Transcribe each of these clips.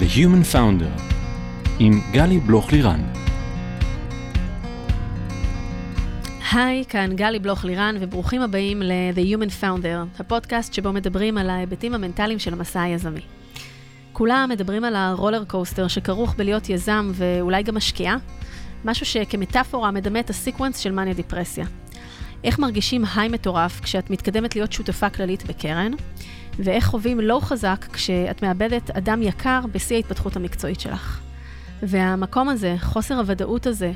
The Human Founder עם גלי בלוך-לירן. היי, כאן גלי בלוך-לירן, וברוכים הבאים ל-The Human Founder, הפודקאסט שבו מדברים על ההיבטים המנטליים של המסע היזמי. כולם מדברים על ה-roller coaster שכרוך בלהיות יזם ואולי גם משקיעה, משהו שכמטאפורה מדמה את ה-sequence של מניה דיפרסיה. איך מרגישים high מטורף כשאת מתקדמת להיות שותפה כללית בקרן, ואיך חווים לואו חזק כשאת מאבדת אדם יקר בשיא ההתפתחות המקצועית שלך. והמקום הזה, חוסר הוודאות הזה,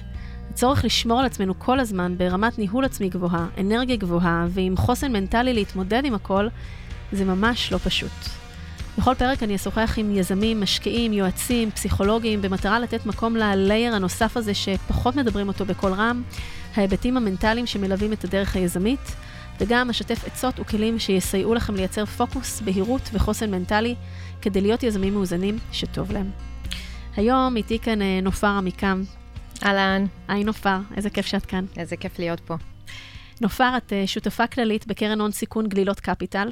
הצורך לשמור על עצמנו כל הזמן ברמת ניהול עצמי גבוהה, אנרגיה גבוהה ועם חוסן מנטלי להתמודד עם הכל, זה ממש לא פשוט. בכל פרק אני אשוחח עם יזמים, משקיעים, יועצים, פסיכולוגים, במטרה לתת מקום ללייר הנוסף הזה שפחות מדברים אותו בקול רם, ההיבטים המנטליים שמלווים את הדרך היזמית, וגם אשתף עצות וכלים שיסייעו לכם לייצר פוקוס, בהירות וחוסן מנטלי, כדי להיות יזמים מאוזנים שטוב להם. היום איתי כאן אה, נופר עמיקם. אהלן. היי נופר, איזה כיף שאת כאן. איזה כיף להיות פה. נופר, את אה, שותפה כללית בקרן הון סיכון גלילות קפיטל,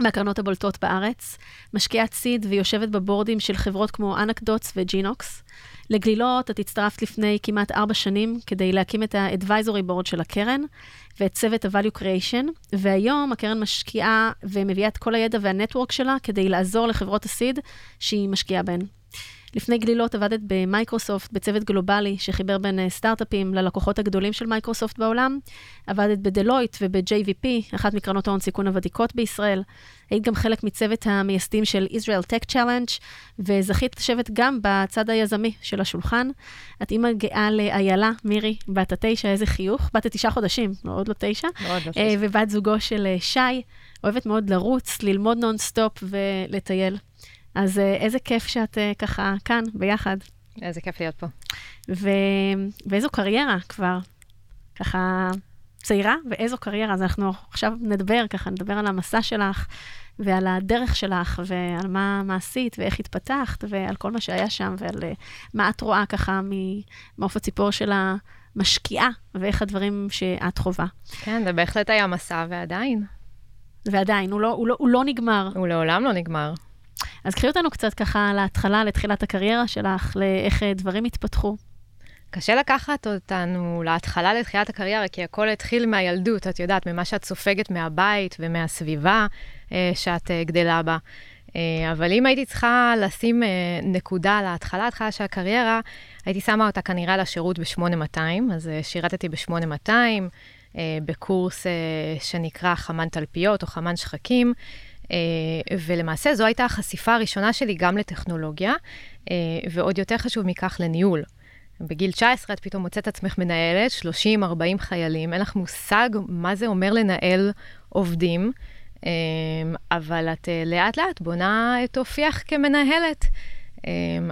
מהקרנות הבולטות בארץ, משקיעת seed ויושבת בבורדים של חברות כמו Anecdotes ו-Genoox. לגלילות את הצטרפת לפני כמעט ארבע שנים כדי להקים את ה-advisory board של הקרן ואת צוות ה-value creation, והיום הקרן משקיעה ומביאה את כל הידע וה-network שלה כדי לעזור לחברות ה-seed שהיא משקיעה בהן. לפני גלילות עבדת במייקרוסופט, בצוות גלובלי שחיבר בין אה, סטארט-אפים ללקוחות הגדולים של מייקרוסופט בעולם. עבדת בדלויט וב-JVP, אחת מקרנות ההון סיכון הוותיקות בישראל. היית גם חלק מצוות המייסדים של Israel Tech Challenge, וזכית לשבת גם בצד היזמי של השולחן. את אימא גאה לאיילה, מירי, בת התשע, איזה חיוך. בת התשעה חודשים, לא, עוד לא תשע. מאוד לא תשע. ובת זוגו של אה, שי, אוהבת מאוד לרוץ, ללמוד נונסטופ ולטייל. אז אה, איזה כיף שאת אה, ככה כאן, ביחד. איזה כיף להיות פה. ו... ואיזו קריירה כבר, ככה צעירה, ואיזו קריירה. אז אנחנו עכשיו נדבר, ככה נדבר על המסע שלך, ועל הדרך שלך, ועל מה, מה עשית, ואיך התפתחת, ועל כל מה שהיה שם, ועל אה, מה את רואה ככה ממעוף הציפור של המשקיעה, ואיך הדברים שאת חווה. כן, זה בהחלט היה מסע, ועדיין. ועדיין, הוא לא, הוא לא, הוא לא נגמר. הוא לעולם לא נגמר. אז קחי אותנו קצת ככה להתחלה, לתחילת הקריירה שלך, לאיך אה, דברים התפתחו. קשה לקחת אותנו להתחלה, לתחילת הקריירה, כי הכל התחיל מהילדות, את יודעת, ממה שאת סופגת מהבית ומהסביבה אה, שאת אה, גדלה בה. אבל אם הייתי צריכה לשים נקודה להתחלה, התחלה של הקריירה, הייתי שמה אותה כנראה לשירות ב-8200, אז שירתתי ב-8200, אה, בקורס שנקרא חמן תלפיות או חמן שחקים. Uh, ולמעשה זו הייתה החשיפה הראשונה שלי גם לטכנולוגיה, uh, ועוד יותר חשוב מכך לניהול. בגיל 19 את פתאום מוצאת עצמך מנהלת, 30-40 חיילים, אין לך מושג מה זה אומר לנהל עובדים, uh, אבל את לאט לאט בונה את אופייך כמנהלת.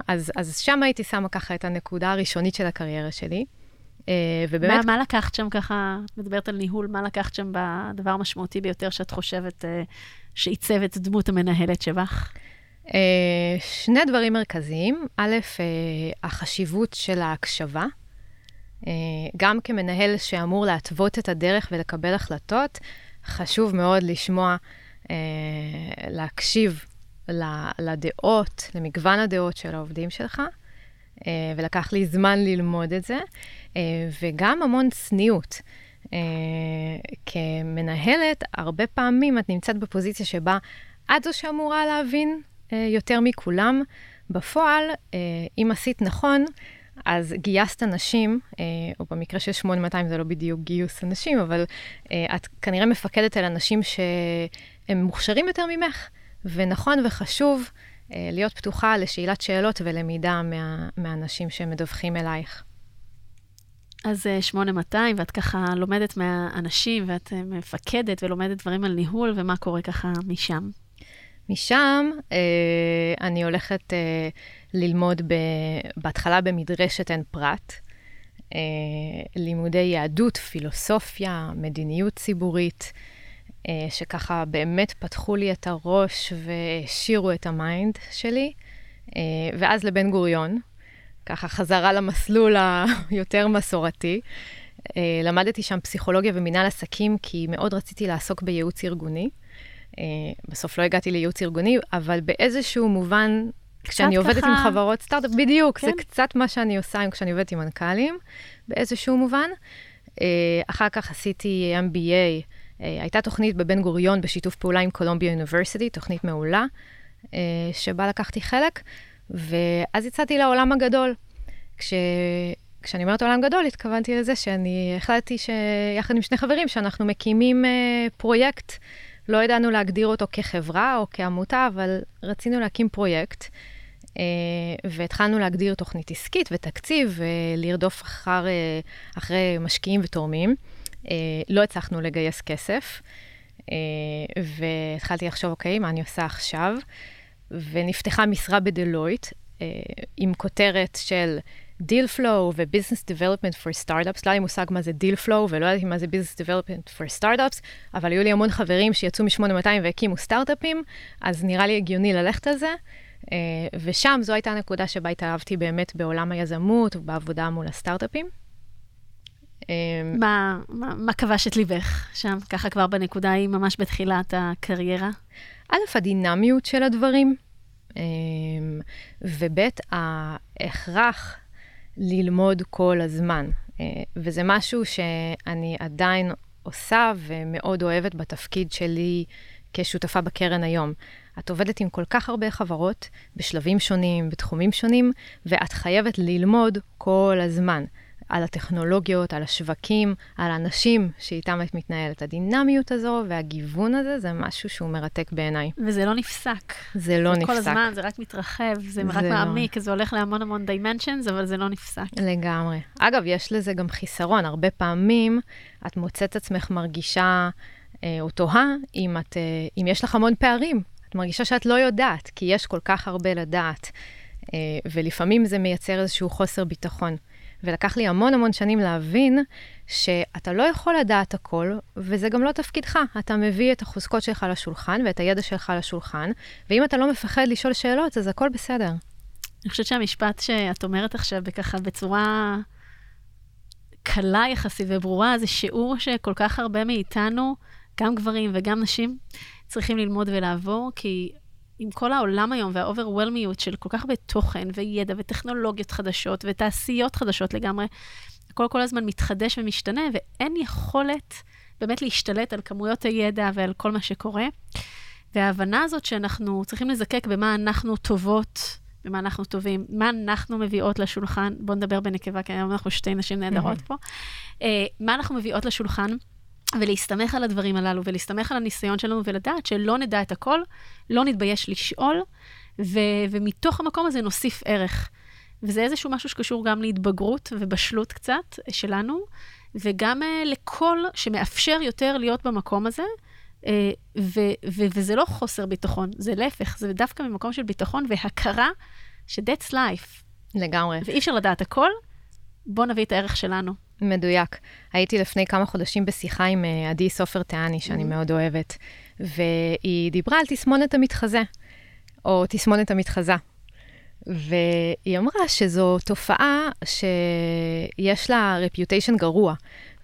אז, אז שם הייתי שמה ככה את הנקודה הראשונית של הקריירה שלי. Uh, ובאמת... מה, מה לקחת שם ככה, מדברת על ניהול, מה לקחת שם בדבר המשמעותי ביותר שאת חושבת uh, שעיצב את דמות המנהלת שבך? Uh, שני דברים מרכזיים. א', החשיבות של ההקשבה. גם כמנהל שאמור להתוות את הדרך ולקבל החלטות, חשוב מאוד לשמוע, להקשיב לדעות, למגוון הדעות של העובדים שלך, ולקח לי זמן ללמוד את זה, uh, וגם המון צניעות. Uh, כמנהלת, הרבה פעמים את נמצאת בפוזיציה שבה את זו שאמורה להבין יותר מכולם. בפועל, אם עשית נכון, אז גייסת אנשים, או במקרה של 8200 זה לא בדיוק גיוס אנשים, אבל את כנראה מפקדת על אנשים שהם מוכשרים יותר ממך, ונכון וחשוב להיות פתוחה לשאלת שאלות ולמידה מה, מהאנשים שמדווחים אלייך. אז 8200, ואת ככה לומדת מהאנשים, ואת אה, מפקדת ולומדת דברים על ניהול, ומה קורה ככה משם? משם אה, אני הולכת אה, ללמוד ב, בהתחלה במדרשת עין פרת, אה, לימודי יהדות, פילוסופיה, מדיניות ציבורית, אה, שככה באמת פתחו לי את הראש והעשירו את ה-mind שלי, אה, ואז לבן גוריון. ככה חזרה למסלול היותר מסורתי. אה, למדתי שם פסיכולוגיה ומינהל עסקים, כי מאוד רציתי לעסוק בייעוץ ארגוני. אה, בסוף לא הגעתי לייעוץ ארגוני, אבל באיזשהו מובן כשאני עובדת ככה... עם חברות סטארט-אפ, בדיוק, כן? זה. קצת מה שאני עושה עם כשאני עובדת עם מנכ"לים, באיזשהו מובן. אה, אחר כך עשיתי MBA, אה, הייתה תוכנית בבן גוריון בשיתוף פעולה עם קולומביה אוניברסיטי, תוכנית מעולה, אה, שבה לקחתי חלק, ואז יצאתי לעולם הגדול. כש... כשאני אומרת עולם גדול, התכוונתי לזה שאני החלטתי שיחד עם שני חברים, שאנחנו מקימים אה, פרויקט, לא ידענו להגדיר אותו כחברה או כעמותה, אבל רצינו להקים פרויקט, אה, והתחלנו להגדיר תוכנית עסקית ותקציב, ולרדוף אחר, אה, אחרי משקיעים ותורמים. אה, לא הצלחנו לגייס כסף, אה, והתחלתי לחשוב, אוקיי, מה אני עושה עכשיו? ונפתחה משרה בדלויט, אה, עם כותרת של deal flow ו-business development for startups. לא היה לי מושג מה זה deal flow ולא ידעתי מה זה business development for startups, אבל היו לי המון חברים שיצאו מ-8200 והקימו סטארט-אפים, אז נראה לי הגיוני ללכת על זה. ושם זו הייתה הנקודה שבה התאהבתי באמת בעולם היזמות ובעבודה מול הסטארט-אפים. אה, מה, מה, מה כבש את ליבך שם, ככה כבר בנקודה היא ממש בתחילת הקריירה? א', הדינמיות של הדברים, אמ, וב', ההכרח ללמוד כל הזמן. אה, וזה משהו שאני עדיין עושה ומאוד אוהבת בתפקיד שלי כשותפה בקרן היום. את עובדת עם כל כך הרבה חברות, בשלבים שונים, בתחומים שונים, ואת חייבת ללמוד כל הזמן. על הטכנולוגיות, על השווקים, על האנשים שאיתם את מתנהלת. הדינמיות הזו והגיוון הזה, זה משהו שהוא מרתק בעיניי. וזה לא נפסק. זה לא זה נפסק. כל הזמן, זה רק מתרחב, זה, זה רק לא. מעמיק, זה הולך להמון המון דיימנשנס, אבל זה לא נפסק. לגמרי. אגב, יש לזה גם חיסרון. הרבה פעמים את מוצאת עצמך מרגישה אה, או תוהה אם, את, אה, אם יש לך המון פערים. את מרגישה שאת לא יודעת, כי יש כל כך הרבה לדעת. אה, ולפעמים זה מייצר איזשהו חוסר ביטחון. ולקח לי המון המון שנים להבין שאתה לא יכול לדעת הכל, וזה גם לא תפקידך. אתה מביא את החוזקות שלך לשולחן ואת הידע שלך לשולחן, ואם אתה לא מפחד לשאול שאלות, אז הכל בסדר. אני חושבת שהמשפט שאת אומרת עכשיו, ככה בצורה קלה יחסית וברורה, זה שיעור שכל כך הרבה מאיתנו, גם גברים וגם נשים, צריכים ללמוד ולעבור, כי עם כל העולם היום והאוברוולמיות של כל כך הרבה תוכן וידע וטכנולוגיות חדשות ותעשיות חדשות לגמרי, הכל כל הזמן מתחדש ומשתנה, ואין יכולת באמת להשתלט על כמויות הידע ועל כל מה שקורה. וההבנה הזאת שאנחנו צריכים לזקק במה אנחנו טובות, במה אנחנו טובים, מה אנחנו מביאות לשולחן, בואו נדבר בנקבה, כי היום אנחנו שתי נשים נהדרות פה, אה, מה אנחנו מביאות לשולחן, ולהסתמך על הדברים הללו, ולהסתמך על הניסיון שלנו, ולדעת שלא נדע את הכל, לא נתבייש לשאול, ו- ומתוך המקום הזה נוסיף ערך. וזה איזשהו משהו שקשור גם להתבגרות ובשלות קצת שלנו, וגם uh, לקול שמאפשר יותר להיות במקום הזה, uh, ו- ו- וזה לא חוסר ביטחון, זה להפך, זה דווקא ממקום של ביטחון והכרה ש-that's life. לגמרי. ואי אפשר לדעת הכל, בואו נביא את הערך שלנו. מדויק. הייתי לפני כמה חודשים בשיחה עם אה, עדי סופר תיאני, שאני Mm-hmm. מאוד אוהבת, והיא דיברה על תסמונת המתחזה, או תסמונת המתחזה. והיא אמרה שזו תופעה שיש לה רפיוטיישן גרוע,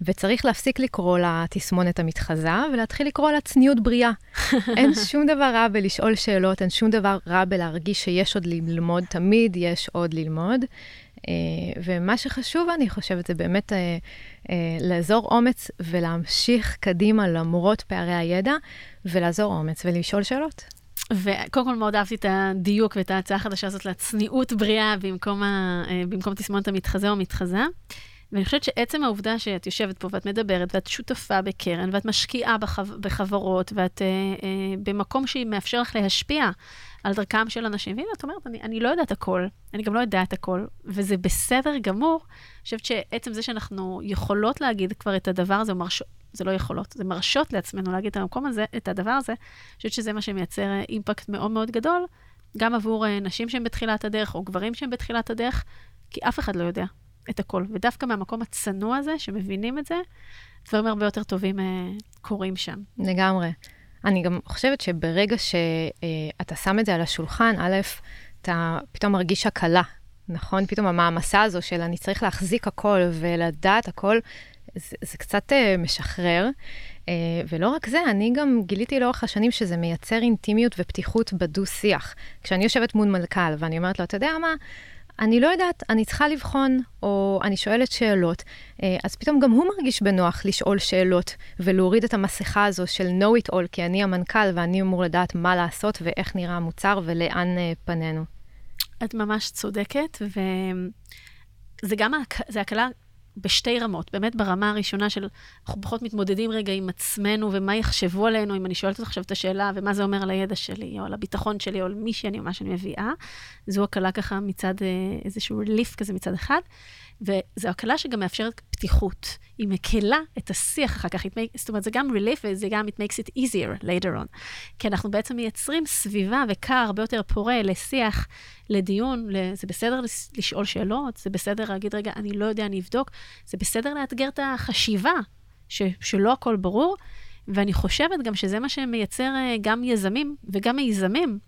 וצריך להפסיק לקרוא לה תסמונת המתחזה, ולהתחיל לקרוא לה צניעות בריאה. אין שום דבר רע בלשאול שאלות, אין שום דבר רע בלהרגיש שיש עוד ללמוד, תמיד יש עוד ללמוד. אה, ומה שחשוב, אני חושבת, זה באמת אה, אה, לאזור אומץ ולהמשיך קדימה למרות פערי הידע, ולאזור אומץ ולשאול שאלות. וקודם כל מאוד אהבתי את הדיוק ואת ההצעה החדשה הזאת לצניעות בריאה במקום, ה, במקום תסמונת המתחזה או מתחזה. ואני חושבת שעצם העובדה שאת יושבת פה ואת מדברת ואת שותפה בקרן ואת משקיעה בחב, בחברות ואת אה, אה, במקום שמאפשר לך להשפיע על דרכם של אנשים. והנה, את אומרת, אני, אני לא יודעת הכל, אני גם לא יודעת הכל, וזה בסדר גמור. אני חושבת שעצם זה שאנחנו יכולות להגיד כבר את הדבר הזה, מרשות, זה לא יכולות, זה מרשות לעצמנו להגיד את המקום הזה, את הדבר הזה, אני חושבת שזה מה שמייצר אימפקט מאוד מאוד גדול, גם עבור אה, נשים שהן בתחילת הדרך, או גברים שהם בתחילת הדרך, כי אף אחד לא יודע את הכל. ודווקא מהמקום הצנוע הזה, שמבינים את זה, דברים הרבה יותר טובים אה, קורים שם. לגמרי. אני גם חושבת שברגע שאתה שם את זה על השולחן, א', אתה פתאום מרגיש הקלה, נכון? פתאום המעמסה הזו של אני צריך להחזיק הכל ולדעת הכל, זה, זה קצת uh, משחרר. Uh, ולא רק זה, אני גם גיליתי לאורך השנים שזה מייצר אינטימיות ופתיחות בדו-שיח. כשאני יושבת מול מלכ"ל ואני אומרת לו, אתה יודע מה? אני לא יודעת, אני צריכה לבחון, או אני שואלת שאלות, אה, אז פתאום גם הוא מרגיש בנוח לשאול שאלות ולהוריד את המסכה הזו של know it all, כי אני המנכ"ל ואני אמור לדעת מה לעשות ואיך נראה המוצר ולאן אה, פנינו. את ממש צודקת, וזה גם, זה הקלה בשתי רמות. באמת ברמה הראשונה של, אנחנו פחות מתמודדים רגע עם עצמנו ומה יחשבו עלינו, אם אני שואלת אותך עכשיו את השאלה, ומה זה אומר על הידע שלי, או על הביטחון שלי, או על מי שאני, או מה שאני מביאה. זו הקלה ככה מצד, אה, איזשהו ריליף כזה מצד אחד. וזו הקלה שגם מאפשרת פתיחות. היא מקלה את השיח אחר כך. Make, זאת אומרת, זה גם relief וזה גם it makes it easier later on. כי אנחנו בעצם מייצרים סביבה וקר הרבה יותר פורה לשיח, לדיון, זה בסדר לשאול שאלות, זה בסדר להגיד, רגע, אני לא יודע, אני אבדוק. זה בסדר לאתגר את החשיבה, ש, שלא הכל ברור. ואני חושבת גם שזה מה שמייצר אה, גם יזמים וגם מיזמים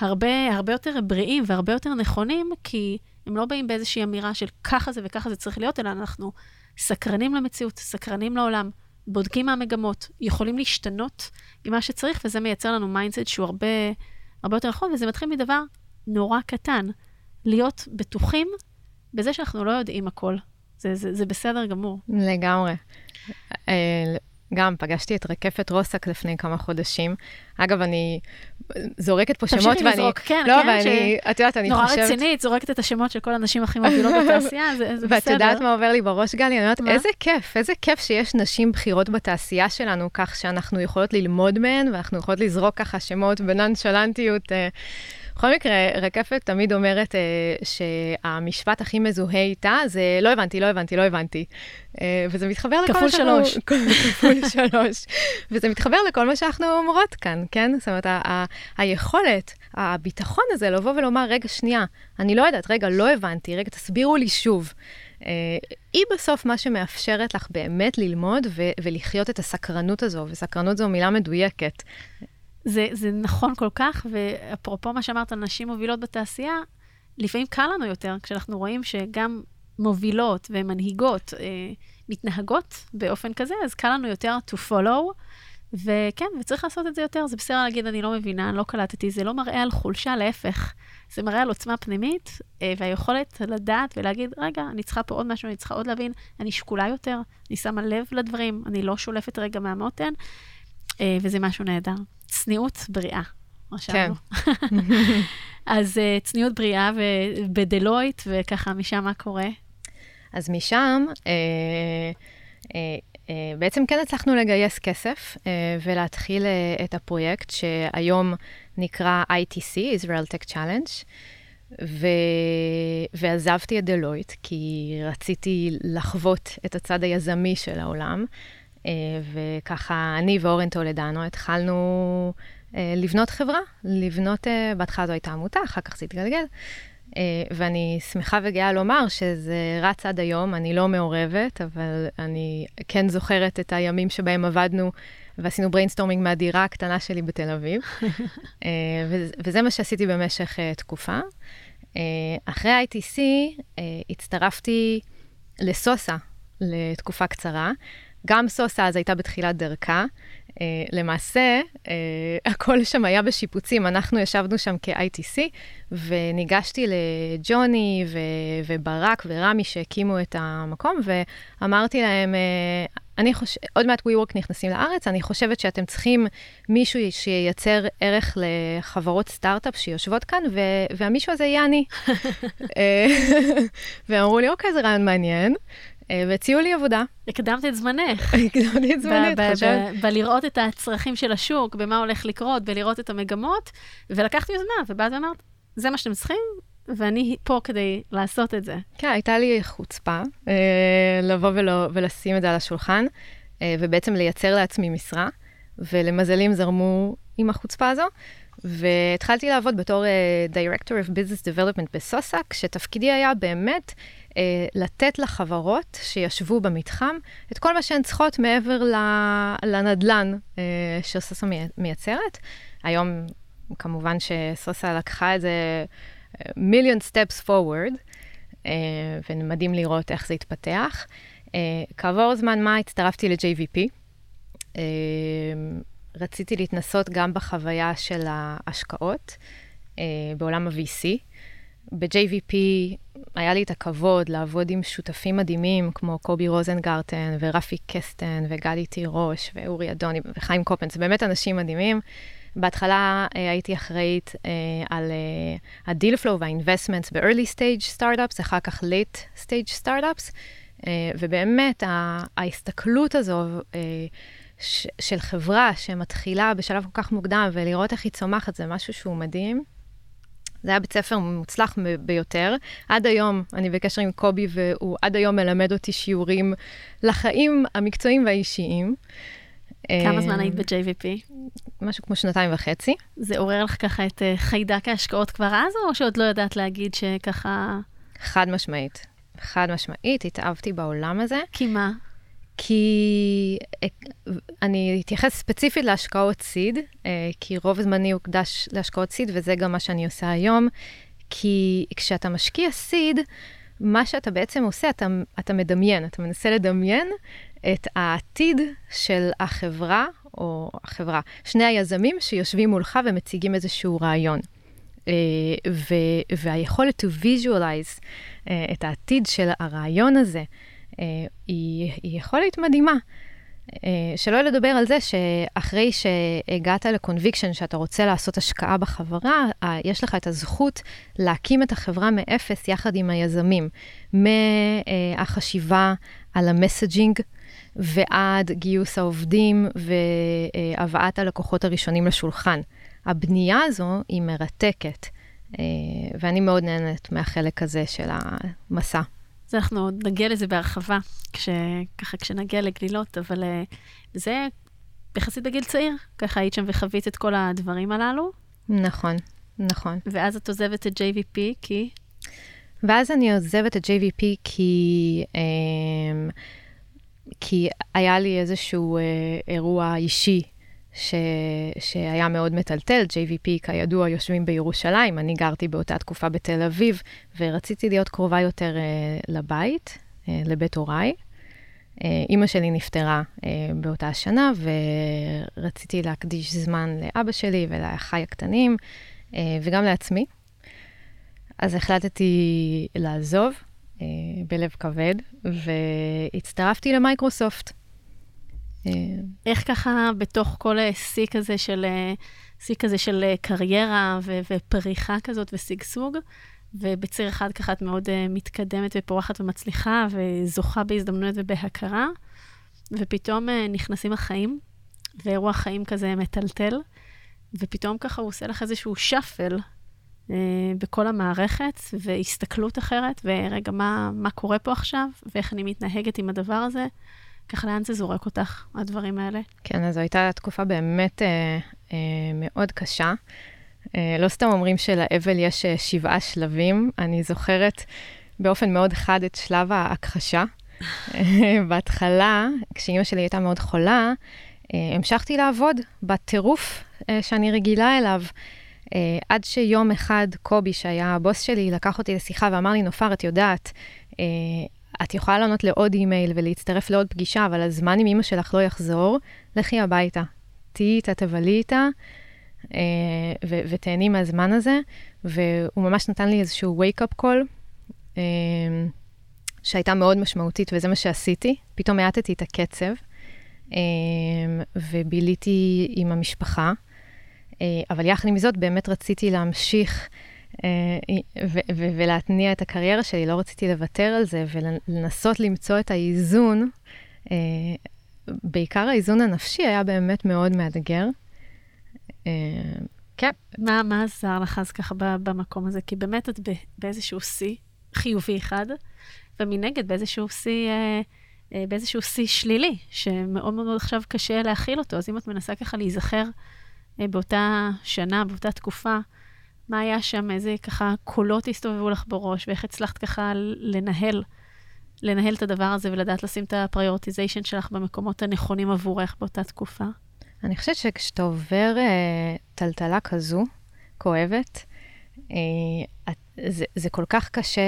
הרבה, הרבה יותר בריאים והרבה יותר נכונים, כי... הם לא באים באיזושהי אמירה של ככה זה וככה זה צריך להיות, אלא אנחנו סקרנים למציאות, סקרנים לעולם, בודקים מה המגמות, יכולים להשתנות עם מה שצריך, וזה מייצר לנו mindset שהוא הרבה, הרבה יותר נכון, וזה מתחיל מדבר נורא קטן, להיות בטוחים בזה שאנחנו לא יודעים הכל. זה, זה, זה בסדר גמור. לגמרי. גם פגשתי את רקפת רוסק לפני כמה חודשים. אגב, אני זורקת פה שמות ואני... תמשיכי לזרוק, כן, לא, כן, ואני, את יודעת, אני נורא חושבת... נורא רצינית, זורקת את השמות של כל הנשים הכי מובילות בתעשייה, זה, זה ואת בסדר. ואת יודעת מה עובר לי בראש, גלי? אני אומרת? איזה כיף, איזה כיף שיש נשים בכירות בתעשייה שלנו, כך שאנחנו יכולות ללמוד מהן, ואנחנו יכולות לזרוק ככה שמות בנונשלנטיות. אה, בכל מקרה, רקפת תמיד אומרת אה, שהמשפט הכי מזוהה איתה זה לא הבנתי, לא הבנתי, לא הבנתי. אה, וזה מתחבר לכל כפול מה שאנחנו... שלוש. כפול שלוש. וזה מתחבר לכל מה שאנחנו אומרות כאן, כן? זאת אומרת, ה- ה- היכולת, הביטחון הזה לבוא ולומר, רגע, שנייה, אני לא יודעת, רגע, לא הבנתי, רגע, תסבירו לי שוב. אה, היא בסוף מה שמאפשרת לך באמת ללמוד ו- ולחיות את הסקרנות הזו, וסקרנות זו מילה מדויקת. זה, זה נכון כל כך, ואפרופו מה שאמרת על נשים מובילות בתעשייה, לפעמים קל לנו יותר כשאנחנו רואים שגם מובילות ומנהיגות אה, מתנהגות באופן כזה, אז קל לנו יותר to follow. וכן, וצריך לעשות את זה יותר. זה בסדר להגיד, אני לא מבינה, אני לא קלטתי, זה לא מראה על חולשה, להפך. זה מראה על עוצמה פנימית, אה, והיכולת לדעת ולהגיד, רגע, אני צריכה פה עוד משהו, אני צריכה עוד להבין, אני שקולה יותר, אני שמה לב לדברים, אני לא שולפת רגע מהמותן, וזה משהו נהדר. צניעות בריאה, רשמנו. כן. אז אה, צניעות בריאה בדלויט, וככה, משם מה קורה? אז משם, אה, אה, אה, בעצם כן הצלחנו לגייס כסף אה, ולהתחיל אה, את הפרויקט שהיום נקרא ITC, Israel Tech Challenge. ו... ועזבתי את דלויט, כי רציתי לחוות את הצד היזמי של העולם. אה, וככה, אני ואורן טולדנו התחלנו אה, לבנות חברה, לבנות, אה, בהתחלה זו הייתה עמותה, אחר כך זה התגלגל. ואני שמחה וגאה לומר שזה רץ עד היום, אני לא מעורבת, אבל אני כן זוכרת את הימים שבהם עבדנו ועשינו brainstorming מהדירה הקטנה שלי בתל אביב. וזה מה שעשיתי במשך תקופה. אחרי ITC הצטרפתי לסוסה לתקופה קצרה. גם סוסה אז הייתה בתחילת דרכה. Uh, למעשה, uh, הכל שם היה בשיפוצים, אנחנו ישבנו שם כ-ITC, וניגשתי לג'וני ו- וברק ורמי שהקימו את המקום, ואמרתי להם, uh, אני חושבת, עוד מעט WeWork נכנסים לארץ, אני חושבת שאתם צריכים מישהו שייצר ערך לחברות סטארט-אפ שיושבות כאן, ו- והמישהו הזה יהיה אני. ואמרו לי, אוקיי, זה רעיון מעניין. והציעו לי עבודה. הקדמת את זמנך. הקדמתי את זמני, את חושבת? בלראות את הצרכים של השוק, במה הולך לקרות, בלראות את המגמות, ולקחתי יוזמה, ובאת ואמרת, זה מה שאתם צריכים, ואני פה כדי לעשות את זה. כן, הייתה לי חוצפה אה, לבוא ולא, ולשים את זה על השולחן, אה, ובעצם לייצר לעצמי משרה, ולמזלים זרמו עם החוצפה הזו. והתחלתי לעבוד בתור uh, Director of Business Development בסוסה, כשתפקידי היה באמת uh, לתת לחברות שישבו במתחם את כל מה שהן צריכות מעבר לנדלן uh, שסוסה מייצרת. היום, כמובן שסוסה לקחה את זה מיליון uh, forward, uh, ומדהים לראות איך זה התפתח. Uh, כעבור זמן מה הצטרפתי ל-JVP. רציתי להתנסות גם בחוויה של ההשקעות uh, בעולם ה-VC. ב-JVP היה לי את הכבוד לעבוד עם שותפים מדהימים כמו קובי רוזנגרטן ורפי קסטן וגלי תירוש ואורי אדוני וחיים קופן, זה באמת אנשים מדהימים. בהתחלה uh, הייתי אחראית uh, על uh, ה-deal flow וה-investments ב-early stage startups, אחר כך late stage startups, uh, ובאמת ההסתכלות הזו uh, ש- של חברה שמתחילה בשלב כל כך מוקדם ולראות איך היא צומחת, זה משהו שהוא מדהים. זה היה בית ספר מוצלח ביותר. עד היום אני בקשר עם קובי, והוא עד היום מלמד אותי שיעורים לחיים המקצועיים והאישיים. כמה זמן היית ב-JVP? משהו כמו שנתיים וחצי. זה עורר לך ככה את אה, חיידק ההשקעות כבר אז, או שעוד לא ידעת להגיד שככה... חד משמעית. חד משמעית, התאהבתי בעולם הזה. כי מה? כי אה, אני אתייחס ספציפית להשקעות סיד, אה, כי רוב זמני הוקדש להשקעות סיד, וזה גם מה שאני עושה היום. כי כשאתה משקיע סיד, מה שאתה בעצם עושה, אתה, אתה מדמיין, אתה מנסה לדמיין את העתיד של החברה, או החברה, שני היזמים שיושבים מולך ומציגים איזשהו רעיון. Uh, ו- והיכולת to visualize את העתיד של הרעיון הזה, היא, היא יכולת מדהימה. Uh, שלא לדבר על זה שאחרי שהגעת לקונביקשן שאתה רוצה לעשות השקעה בחברה, uh, יש לך את הזכות להקים את החברה מאפס יחד עם היזמים. מהחשיבה על המסג'ינג, ועד גיוס העובדים והבאת הלקוחות הראשונים לשולחן. הבנייה הזו היא מרתקת, אה, ואני מאוד נהנית מהחלק הזה של המסע. אז אנחנו עוד נגיע לזה בהרחבה, כש, ככה כשנגיע לגלילות, אבל אה, זה יחסית בגיל צעיר, ככה היית שם וחווית את כל הדברים הללו. נכון, נכון. ואז את עוזבת את JVP כי? ואז אני עוזבת את JVP כי... אה, כי היה לי איזשהו אה, אירוע אישי ש, שהיה מאוד מטלטל. JVP, כידוע, יושבים בירושלים, אני גרתי באותה תקופה בתל אביב, ורציתי להיות קרובה יותר אה, לבית, אה, לבית הוריי. אה, אימא שלי נפטרה אה, באותה השנה, ורציתי להקדיש זמן לאבא שלי ולאחיי הקטנים, אה, וגם לעצמי. אז החלטתי לעזוב. אה, בלב כבד, והצטרפתי למייקרוסופט. אה, איך ככה בתוך כל שיא כזה של, שיא כזה של קריירה ו- ופריחה כזאת ושגשוג, ובציר אחד ככה את מאוד מתקדמת ופורחת ומצליחה וזוכה בהזדמנויות ובהכרה, ופתאום נכנסים החיים, ואירוע חיים כזה מטלטל, ופתאום ככה הוא עושה לך איזשהו שאפל אה, בכל המערכת, והסתכלות אחרת, ורגע, מה, מה קורה פה עכשיו, ואיך אני מתנהגת עם הדבר הזה. ככה, לאן זה זורק אותך, הדברים האלה? כן, אז זו הייתה תקופה באמת אה, אה, מאוד קשה. אה, לא סתם אומרים שלאבל יש אה, שבעה שלבים. אני זוכרת באופן מאוד חד את שלב ההכחשה. בהתחלה, כשאימא שלי הייתה מאוד חולה, אה, המשכתי לעבוד בטירוף אה, שאני רגילה אליו. Uh, עד שיום אחד קובי, שהיה הבוס שלי, לקח אותי לשיחה ואמר לי, נופר, את יודעת, uh, את יכולה לענות לעוד אימייל ולהצטרף לעוד פגישה, אבל הזמן עם אימא שלך לא יחזור, לכי הביתה. תהיי איתה, תבלי איתה, uh, ו- ותהני מהזמן הזה. והוא ממש נתן לי איזשהו wake-up call, uh, שהייתה מאוד משמעותית, וזה מה שעשיתי. פתאום האטתי את הקצב, uh, וביליתי עם המשפחה. אה, אבל יחד עם זאת, באמת רציתי להמשיך אה, ולהתניע את הקריירה שלי, לא רציתי לוותר על זה ולנסות למצוא את האיזון. אה, בעיקר האיזון הנפשי היה באמת מאוד מאתגר. כן. מה, מה עזר לך אז ככה במקום הזה? כי באמת את באיזשהו שיא חיובי אחד, ומנגד באיזשהו שיא... באיזשהו שיא שלילי, שמאוד מאוד עכשיו קשה להכיל אותו. אז אם את מנסה ככה להיזכר אה, באותה שנה, באותה תקופה, מה היה שם, איזה ככה קולות הסתובבו לך בראש, ואיך הצלחת ככה לנהל, לנהל את הדבר הזה ולדעת לשים את הפריורטיזיישן שלך במקומות הנכונים עבורך באותה תקופה? אני חושבת שכשאתה עובר אה, טלטלה כזו, כואבת, אה, זה, זה כל כך קשה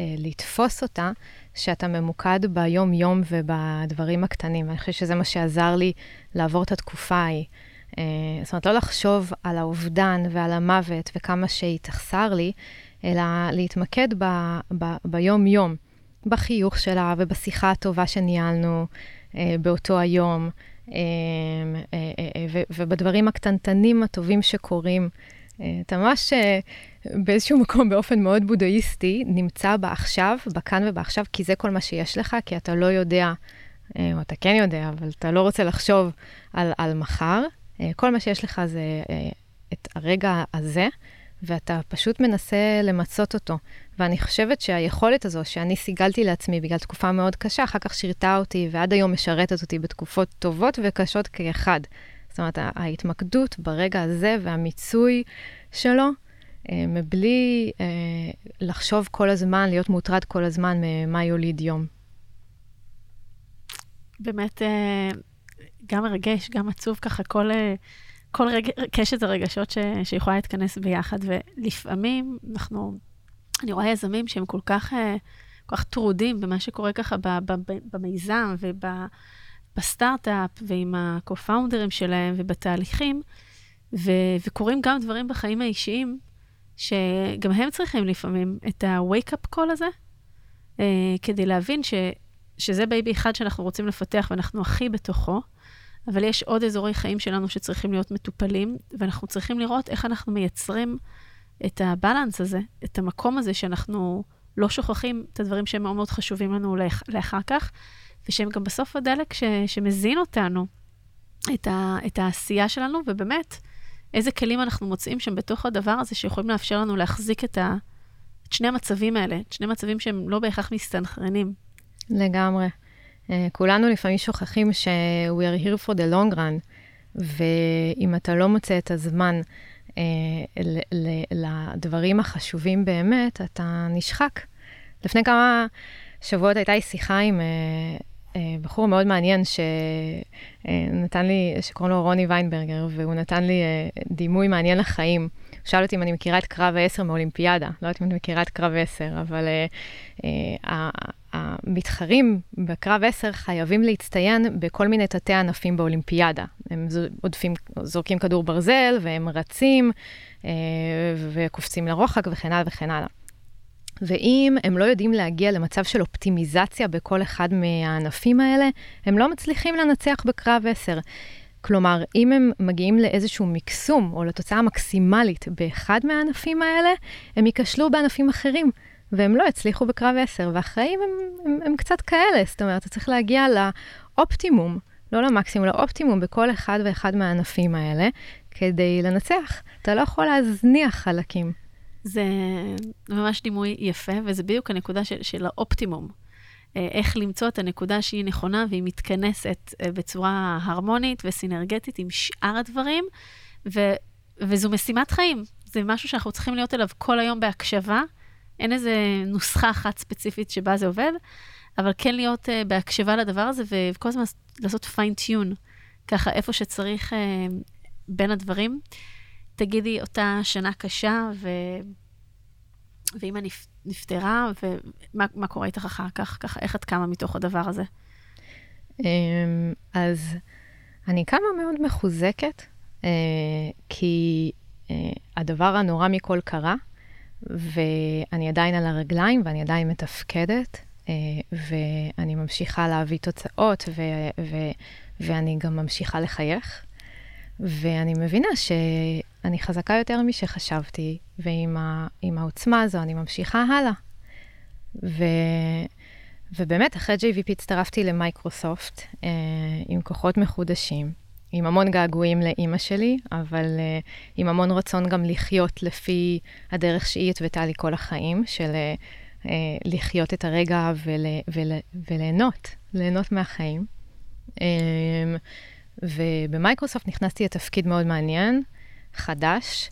אה, לתפוס אותה, שאתה ממוקד ביום-יום ובדברים הקטנים. אני חושבת שזה מה שעזר לי לעבור את התקופה ההיא. אה, זאת אומרת, לא לחשוב על האובדן ועל המוות וכמה שהיא תחסר לי, אלא להתמקד ב, ב, ביום-יום, בחיוך שלה ובשיחה הטובה שניהלנו אה, באותו היום, אה, אה, אה, ו, ובדברים הקטנטנים הטובים שקורים. אה, אתה ממש אה, באיזשהו מקום, באופן מאוד בודהיסטי, נמצא בעכשיו, בכאן ובעכשיו, כי זה כל מה שיש לך, כי אתה לא יודע, או אתה כן יודע, אבל אתה לא רוצה לחשוב על, על מחר. כל מה שיש לך זה את הרגע הזה, ואתה פשוט מנסה למצות אותו. ואני חושבת שהיכולת הזו, שאני סיגלתי לעצמי בגלל תקופה מאוד קשה, אחר כך שירתה אותי, ועד היום משרתת אותי בתקופות טובות וקשות כאחד. זאת אומרת, ההתמקדות ברגע הזה והמיצוי שלו, אה, מבלי אה, לחשוב כל הזמן, להיות מוטרד כל הזמן ממה יוליד יום. באמת, אה, גם מרגש, גם עצוב, ככה כל, כל רג... קשת הרגשות ש... שיכולה להתכנס ביחד. ולפעמים אנחנו, אני רואה יזמים שהם כל כך, כל כך טרודים במה שקורה ככה במיזם וב... בסטארט-אפ ועם ה-co-founders שלהם ובתהליכים, ו- וקורים גם דברים בחיים האישיים, שגם הם צריכים לפעמים את ה-wake-up call הזה, אה, כדי להבין ש- שזה baby אחד שאנחנו רוצים לפתח ואנחנו הכי בתוכו, אבל יש עוד אזורי חיים שלנו שצריכים להיות מטופלים, ואנחנו צריכים לראות איך אנחנו מייצרים את ה-balance הזה, את המקום הזה שאנחנו לא שוכחים את הדברים שהם מאוד מאוד חשובים לנו לאח- לאחר כך, ושהם גם בסוף הדלק ש, שמזין אותנו, את, ה, את העשייה שלנו, ובאמת, איזה כלים אנחנו מוצאים שם בתוך הדבר הזה שיכולים לאפשר לנו להחזיק את, ה, את שני המצבים האלה, את שני מצבים שהם לא בהכרח מסתנכרנים. לגמרי. Uh, כולנו לפעמים שוכחים ש- we are here for the long run, ואם אתה לא מוצא את הזמן uh, ל- ל- לדברים החשובים באמת, אתה נשחק. לפני כמה שבועות הייתה לי שיחה עם uh, אה, בחור מאוד מעניין שנתן לי, שקוראים לו רוני ויינברגר, והוא נתן לי אה, דימוי מעניין לחיים. שאל אותי אם אני מכירה את קרב ה-10 מאולימפיאדה. לא יודעת אם אני מכירה את קרב 10, אבל uh, uh, המתחרים בקרב 10 חייבים להצטיין בכל מיני תתי ענפים באולימפיאדה. הם עודפים, זורקים כדור ברזל, והם רצים, uh, וקופצים לרוחק וכן הלאה וכן הלאה. ואם הם לא יודעים להגיע למצב של אופטימיזציה בכל אחד מהענפים האלה, הם לא מצליחים לנצח בקרב 10. כלומר, אם הם מגיעים לאיזשהו מקסום או לתוצאה מקסימלית באחד מהענפים האלה, הם ייכשלו בענפים אחרים, והם לא יצליחו בקרב 10. והחיים הם, הם, הם קצת כאלה, זאת אומרת, אתה צריך להגיע לאופטימום, לא למקסימום, לאופטימום בכל אחד ואחד מהענפים האלה, כדי לנצח. אתה לא יכול להזניח חלקים. זה ממש דימוי יפה, וזה בדיוק הנקודה של, של האופטימום. אה, איך למצוא את הנקודה שהיא נכונה והיא מתכנסת אה, בצורה הרמונית וסינרגטית עם שאר הדברים, ו, וזו משימת חיים. זה משהו שאנחנו צריכים להיות אליו כל היום בהקשבה. אין איזה נוסחה אחת ספציפית שבה זה עובד, אבל כן להיות uh, בהקשבה לדבר הזה וכל הזמן לעשות פיינטיון, ככה איפה שצריך uh, בין הדברים. תגידי, אותה שנה קשה, ו... ואימא נפ... נפטרה, ומה קורה איתך אחר כך? ככה, איך את קמה מתוך הדבר הזה? אמ, אז אני קמה מאוד מחוזקת, אה, כי אה, הדבר הנורא מכל קרה, ואני עדיין על הרגליים ואני עדיין מתפקדת, אה, ואני ממשיכה להביא תוצאות, ו- ו- ואני גם ממשיכה לחייך. ואני מבינה שאני חזקה יותר משחשבתי, ועם ה, העוצמה הזו אני ממשיכה הלאה. ו, ובאמת, אחרי JVP הצטרפתי למייקרוסופט אה, עם כוחות מחודשים, עם המון געגועים לאימא שלי, אבל אה, עם המון רצון גם לחיות לפי הדרך שהיא התוותה לי כל החיים, של אה, אה, לחיות את הרגע ול, ול, וליהנות, ליהנות מהחיים. אה, ובמייקרוסופט נכנסתי לתפקיד מאוד מעניין, חדש,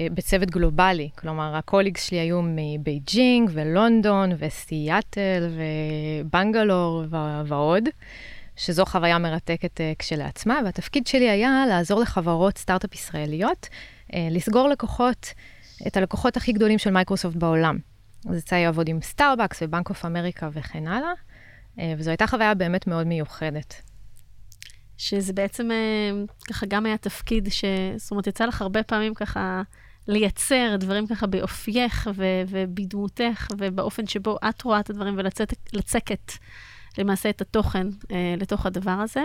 שבצוות גלובלי, כלומר, ה colleagues שלי היו מבייג'ינג ולונדון וסיאטל ובנגלור ועוד, שזו חוויה מרתקת uh, כשלעצמה, והתפקיד שלי היה לעזור לחברות סטארט-אפ ישראליות uh, לסגור לקוחות, את הלקוחות הכי גדולים של מייקרוסופט בעולם. אז יצא לי לעבוד עם סטארבקס ובנק אוף אמריקה וכן הלאה, וזו הייתה חוויה באמת מאוד מיוחדת. שזה בעצם ככה גם היה תפקיד ש... זאת אומרת, יצא לך הרבה פעמים ככה לייצר דברים ככה באופייך ו- ובדמותך ובאופן שבו את רואה את הדברים ולצקת למעשה את התוכן אה, לתוך הדבר הזה.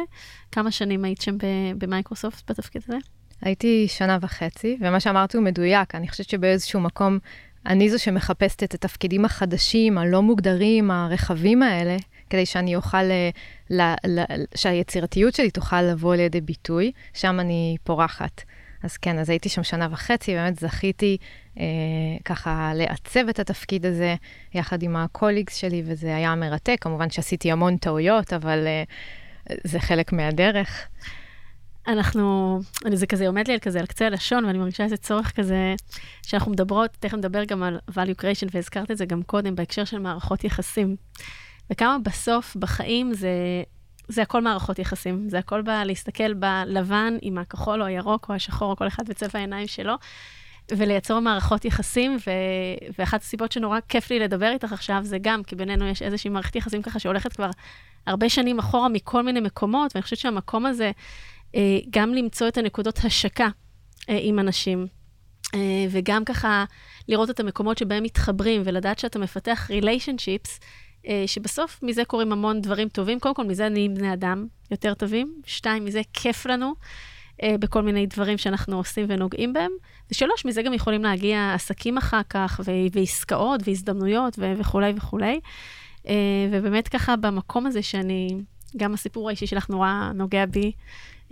כמה שנים היית שם במייקרוסופט בתפקיד הזה? הייתי שנה וחצי, ומה שאמרת הוא מדויק. אני חושבת שבאיזשהו מקום, אני זו שמחפשת את התפקידים החדשים, הלא מוגדרים, הרחבים האלה, כדי שאני אוכל, ל, ל, ל, שהיצירתיות שלי תוכל לבוא לידי ביטוי, שם אני פורחת. אז כן, אז הייתי שם שנה וחצי, באמת זכיתי אה, ככה לעצב את התפקיד הזה יחד עם הקוליגס שלי, וזה היה מרתק. כמובן שעשיתי המון טעויות, אבל אה, זה חלק מהדרך. אנחנו, אני, זה כזה עומד לי על כזה, על קצה הלשון, ואני מרגישה איזה צורך כזה, שאנחנו מדברות, תכף נדבר גם על value creation, והזכרת את זה גם קודם, בהקשר של מערכות יחסים. וכמה בסוף, בחיים, זה זה הכל מערכות יחסים, זה הכל בא להסתכל בלבן עם הכחול או הירוק או השחור, או כל אחד בצבע העיניים שלו, ולייצר מערכות יחסים, ו... ואחת הסיבות שנורא כיף לי לדבר איתך עכשיו, זה גם כי בינינו יש איזושהי מערכת יחסים ככה שהולכת כבר הרבה שנים אחורה מכל מיני מקומות, ואני חושבת שהמקום הזה, אה, גם למצוא את הנקודות השקה אה, עם אנשים, אה, וגם ככה לראות את המקומות שבהם מתחברים, ולדעת שאתה מפתח ריליישנשיפס, שבסוף מזה קורים המון דברים טובים. קודם כל, מזה נהיים בני אדם יותר טובים. שתיים, מזה כיף לנו אה, בכל מיני דברים שאנחנו עושים ונוגעים בהם. ושלוש, מזה גם יכולים להגיע עסקים אחר כך, ועסקאות, והזדמנויות, וכולי וכולי. אה, ובאמת ככה, במקום הזה שאני, גם הסיפור האישי שלך נורא נוגע בי, אה,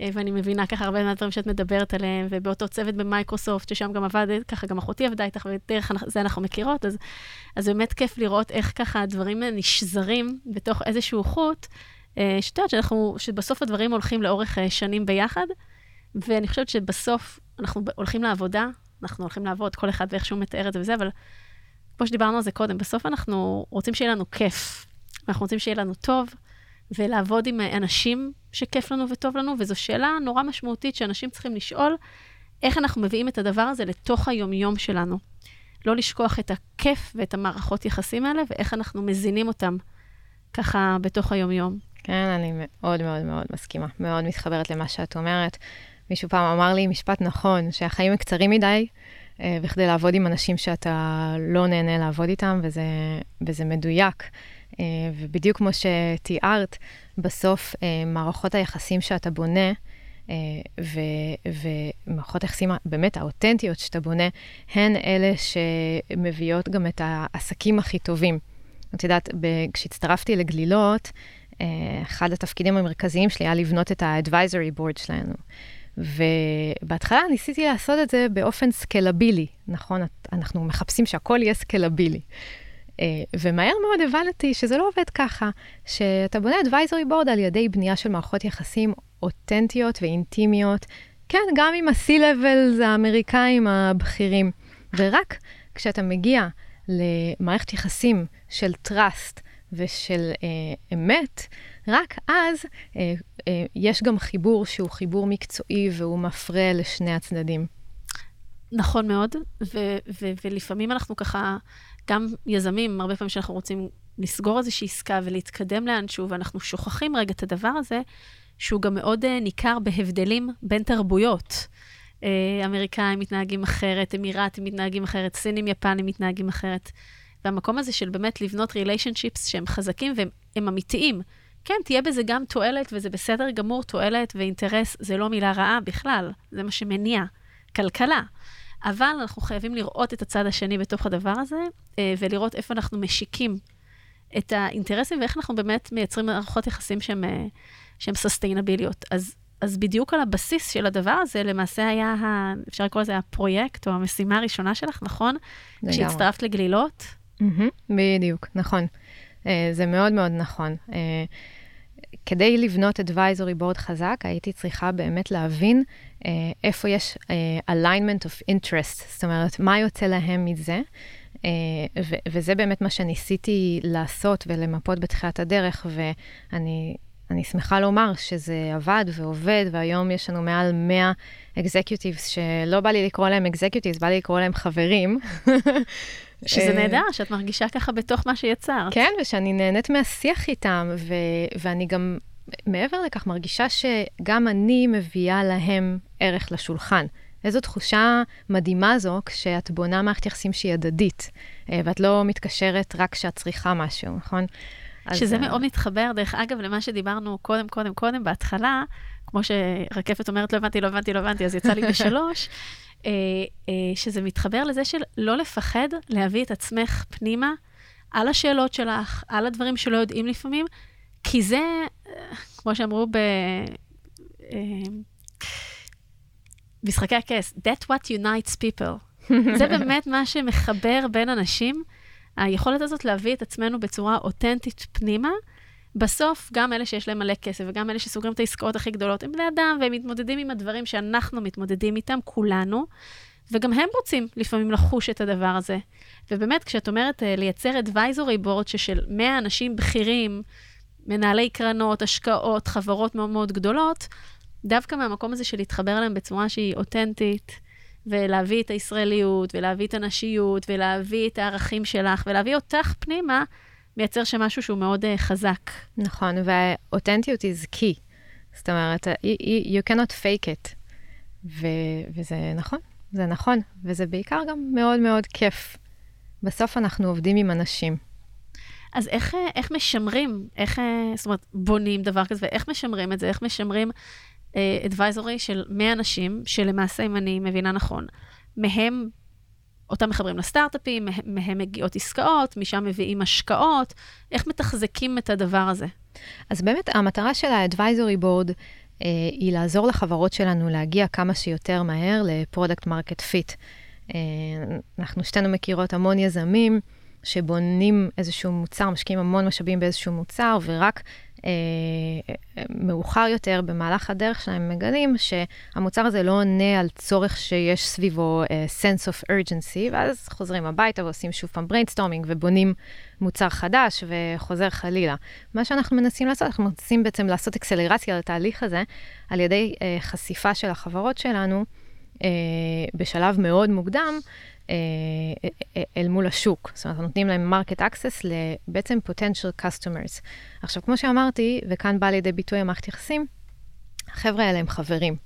ואני מבינה ככה הרבה מהדברים שאת מדברת עליהם, ובאותו צוות במייקרוסופט, ששם גם עבדת, ככה גם אחותי עבדה איתך, ודרך זה אנחנו מכירות, אז, אז באמת כיף לראות איך ככה הדברים נשזרים בתוך איזשהו חוט, אה, שאת יודעת שאנחנו, שבסוף הדברים הולכים לאורך אה, שנים ביחד, ואני חושבת שבסוף אנחנו הולכים לעבודה, אנחנו הולכים לעבוד, כל אחד ואיך שהוא מתאר את זה וזה, אבל כמו שדיברנו על זה קודם, בסוף אנחנו רוצים שיהיה לנו כיף, אנחנו רוצים שיהיה לנו טוב, ולעבוד עם אנשים שכיף לנו וטוב לנו, וזו שאלה נורא משמעותית שאנשים צריכים לשאול, איך אנחנו מביאים את הדבר הזה לתוך היומיום שלנו. לא לשכוח את הכיף ואת המערכות יחסים האלה, ואיך אנחנו מזינים אותם ככה בתוך היומיום. כן, אני מאוד מאוד מאוד מסכימה, מאוד מתחברת למה שאת אומרת. מישהו פעם אמר לי משפט נכון, שהחיים הם קצרים מדי, אה, וכדי לעבוד עם אנשים שאתה לא נהנה לעבוד איתם, וזה, וזה מדויק. אה, ובדיוק כמו שתיארת, בסוף אה, מערכות היחסים שאתה בונה, אה, ו- ומערכות היחסים באמת האותנטיות שאתה בונה, הן אלה שמביאות גם את העסקים הכי טובים. את יודעת, כשהצטרפתי לגלילות, אחד התפקידים המרכזיים שלי היה לבנות את ה-advisory board שלנו. ובהתחלה ניסיתי לעשות את זה באופן סקלבילי, נכון? אנחנו מחפשים שהכל יהיה סקלבילי. אה, ומהר מאוד הבנתי שזה לא עובד ככה, שאתה בונה advisory board על ידי בנייה של מערכות יחסים אותנטיות ואינטימיות, כן, גם עם ה-C-Levels האמריקאים הבכירים. ורק כשאתה מגיע למערכת יחסים של trust ושל אה, אמת, רק אז אה, אה, יש גם חיבור שהוא חיבור מקצועי והוא מפרה לשני הצדדים. נכון מאוד, ו- ו- ולפעמים אנחנו ככה גם יזמים, הרבה פעמים שאנחנו רוצים לסגור איזושהי עסקה ולהתקדם לאנשהו, ואנחנו שוכחים רגע את הדבר הזה, שהוא גם מאוד uh, ניכר בהבדלים בין תרבויות. Uh, אמריקאים מתנהגים אחרת, אמירתים מתנהגים אחרת, סינים, יפנים מתנהגים אחרת. והמקום הזה של באמת לבנות ריליישנשיפס שהם חזקים והם אמיתיים. כן, תהיה בזה גם תועלת, וזה בסדר גמור, תועלת ואינטרס זה לא מילה רעה בכלל, זה מה שמניע. כלכלה. אבל אנחנו חייבים לראות את הצד השני בתוך הדבר הזה, אה, ולראות איפה אנחנו משיקים את האינטרסים ואיך אנחנו באמת מייצרים מערכות יחסים שהן סוסטיינביליות. אז, אז בדיוק על הבסיס של הדבר הזה, למעשה היה, ה, אפשר לקרוא לזה הפרויקט או המשימה הראשונה שלך, נכון? כשהצטרפת לגלילות? Mm-hmm, בדיוק, נכון. Uh, זה מאוד מאוד נכון. כדי לבנות advisory board חזק, הייתי צריכה באמת להבין uh, איפה יש uh, alignment of interest, זאת אומרת, מה יוצא להם מזה. Uh, ו- וזה באמת מה שניסיתי לעשות ולמפות בתחילת הדרך, ואני אני שמחה לומר שזה עבד ועובד, והיום יש לנו מעל 100 אקזקיוטיבס, שלא בא לי לקרוא להם אקזקיוטיבס, בא לי לקרוא להם חברים. שזה נהדר, שאת מרגישה ככה בתוך מה שיצרת. כן, ושאני נהנית מהשיח איתם, ו- ואני גם, מעבר לכך, מרגישה שגם אני מביאה להם ערך לשולחן. איזו תחושה מדהימה זו כשאת בונה מערכת יחסים שהיא הדדית, ואת לא מתקשרת רק כשאת צריכה משהו, נכון? שזה אז... מאוד מתחבר, דרך אגב, למה שדיברנו קודם, קודם, קודם, בהתחלה, כמו שרקפת אומרת, לא הבנתי, לא הבנתי, לא הבנתי, אז יצא לי בשלוש, אה, אה, שזה מתחבר לזה של לא לפחד להביא את עצמך פנימה על השאלות שלך, על הדברים שלא יודעים לפעמים, כי זה, אה, כמו שאמרו ב... משחקי הכס, That what unites people. זה באמת מה שמחבר בין אנשים, היכולת הזאת להביא את עצמנו בצורה אותנטית פנימה. בסוף, גם אלה שיש להם מלא כסף וגם אלה שסוגרים את העסקאות הכי גדולות, הם בני אדם והם מתמודדים עם הדברים שאנחנו מתמודדים איתם, כולנו, וגם הם רוצים לפעמים לחוש את הדבר הזה. ובאמת, כשאת אומרת uh, לייצר advisory board ששל 100 אנשים בכירים, מנהלי קרנות, השקעות, חברות מאוד מאוד גדולות, דווקא מהמקום הזה של להתחבר אליהם בצורה שהיא אותנטית, ולהביא את הישראליות, ולהביא את הנשיות, ולהביא את הערכים שלך, ולהביא אותך פנימה, מייצר שם משהו שהוא מאוד uh, חזק. נכון, והאותנטיות is key. זאת אומרת, you, you cannot fake it. ו, וזה נכון, זה נכון, וזה בעיקר גם מאוד מאוד כיף. בסוף אנחנו עובדים עם אנשים. אז איך, אה, איך משמרים, איך, אה, זאת אומרת, בונים דבר כזה, ואיך משמרים את זה? איך משמרים אדוויזורי uh, של 100 אנשים, שלמעשה, אם אני מבינה נכון, מהם אותם מחברים לסטארט-אפים, מהם מגיעות עסקאות, משם מביאים השקעות, איך מתחזקים את הדבר הזה? אז באמת, המטרה של ה-advisory board אה, היא לעזור לחברות שלנו להגיע כמה שיותר מהר ל product market fit. אנחנו שתינו מכירות המון יזמים שבונים איזשהו מוצר, משקיעים המון משאבים באיזשהו מוצר, ורק מאוחר יותר, במהלך הדרך שלהם, מגלים שהמוצר הזה לא עונה על צורך שיש סביבו uh, sense of urgency, ואז חוזרים הביתה ועושים שוב פעם brainstorming ובונים מוצר חדש וחוזר חלילה. מה שאנחנו מנסים לעשות, אנחנו מנסים בעצם לעשות אקסלרציה לתהליך הזה על ידי uh, חשיפה של החברות שלנו בשלב מאוד מוקדם. אה, אה, אל מול השוק. זאת אומרת, נותנים להם market access לבעצם potential customers. עכשיו, כמו שאמרתי, וכאן בא לידי ביטוי המערכת יחסים, החבר'ה האלה הם חברים.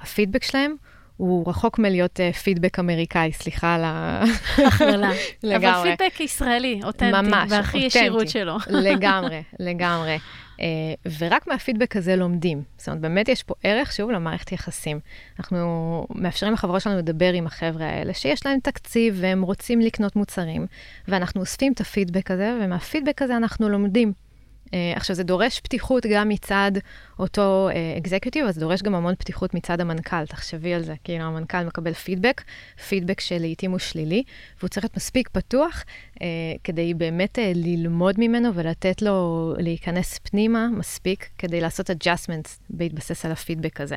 הפידבק שלהם הוא רחוק מלהיות uh, פידבק אמריקאי, סליחה על ה... הכללה. לגמרי. אבל פידבק ישראלי, אותנטי, ממש, והכי אותנטי. ישירות שלו. לגמרי, לגמרי. Uh, ורק מהפידבק הזה לומדים. זאת אומרת, באמת יש פה ערך, שוב, למערכת יחסים. אנחנו מאפשרים לחברות שלנו לדבר עם החבר'ה האלה, שיש להם תקציב והם רוצים לקנות מוצרים, ואנחנו אוספים את הפידבק הזה, ומהפידבק הזה אנחנו לומדים. Uh, עכשיו, זה דורש פתיחות גם מצד אותו אקזקיוטיב, uh, אז זה דורש גם המון פתיחות מצד המנכ"ל, תחשבי על זה. כאילו, המנכ"ל מקבל פידבק, פידבק שלעיתים הוא שלילי, והוא צריך להיות מספיק פתוח uh, כדי באמת uh, ללמוד ממנו ולתת לו להיכנס פנימה מספיק, כדי לעשות adjustments בהתבסס על הפידבק הזה.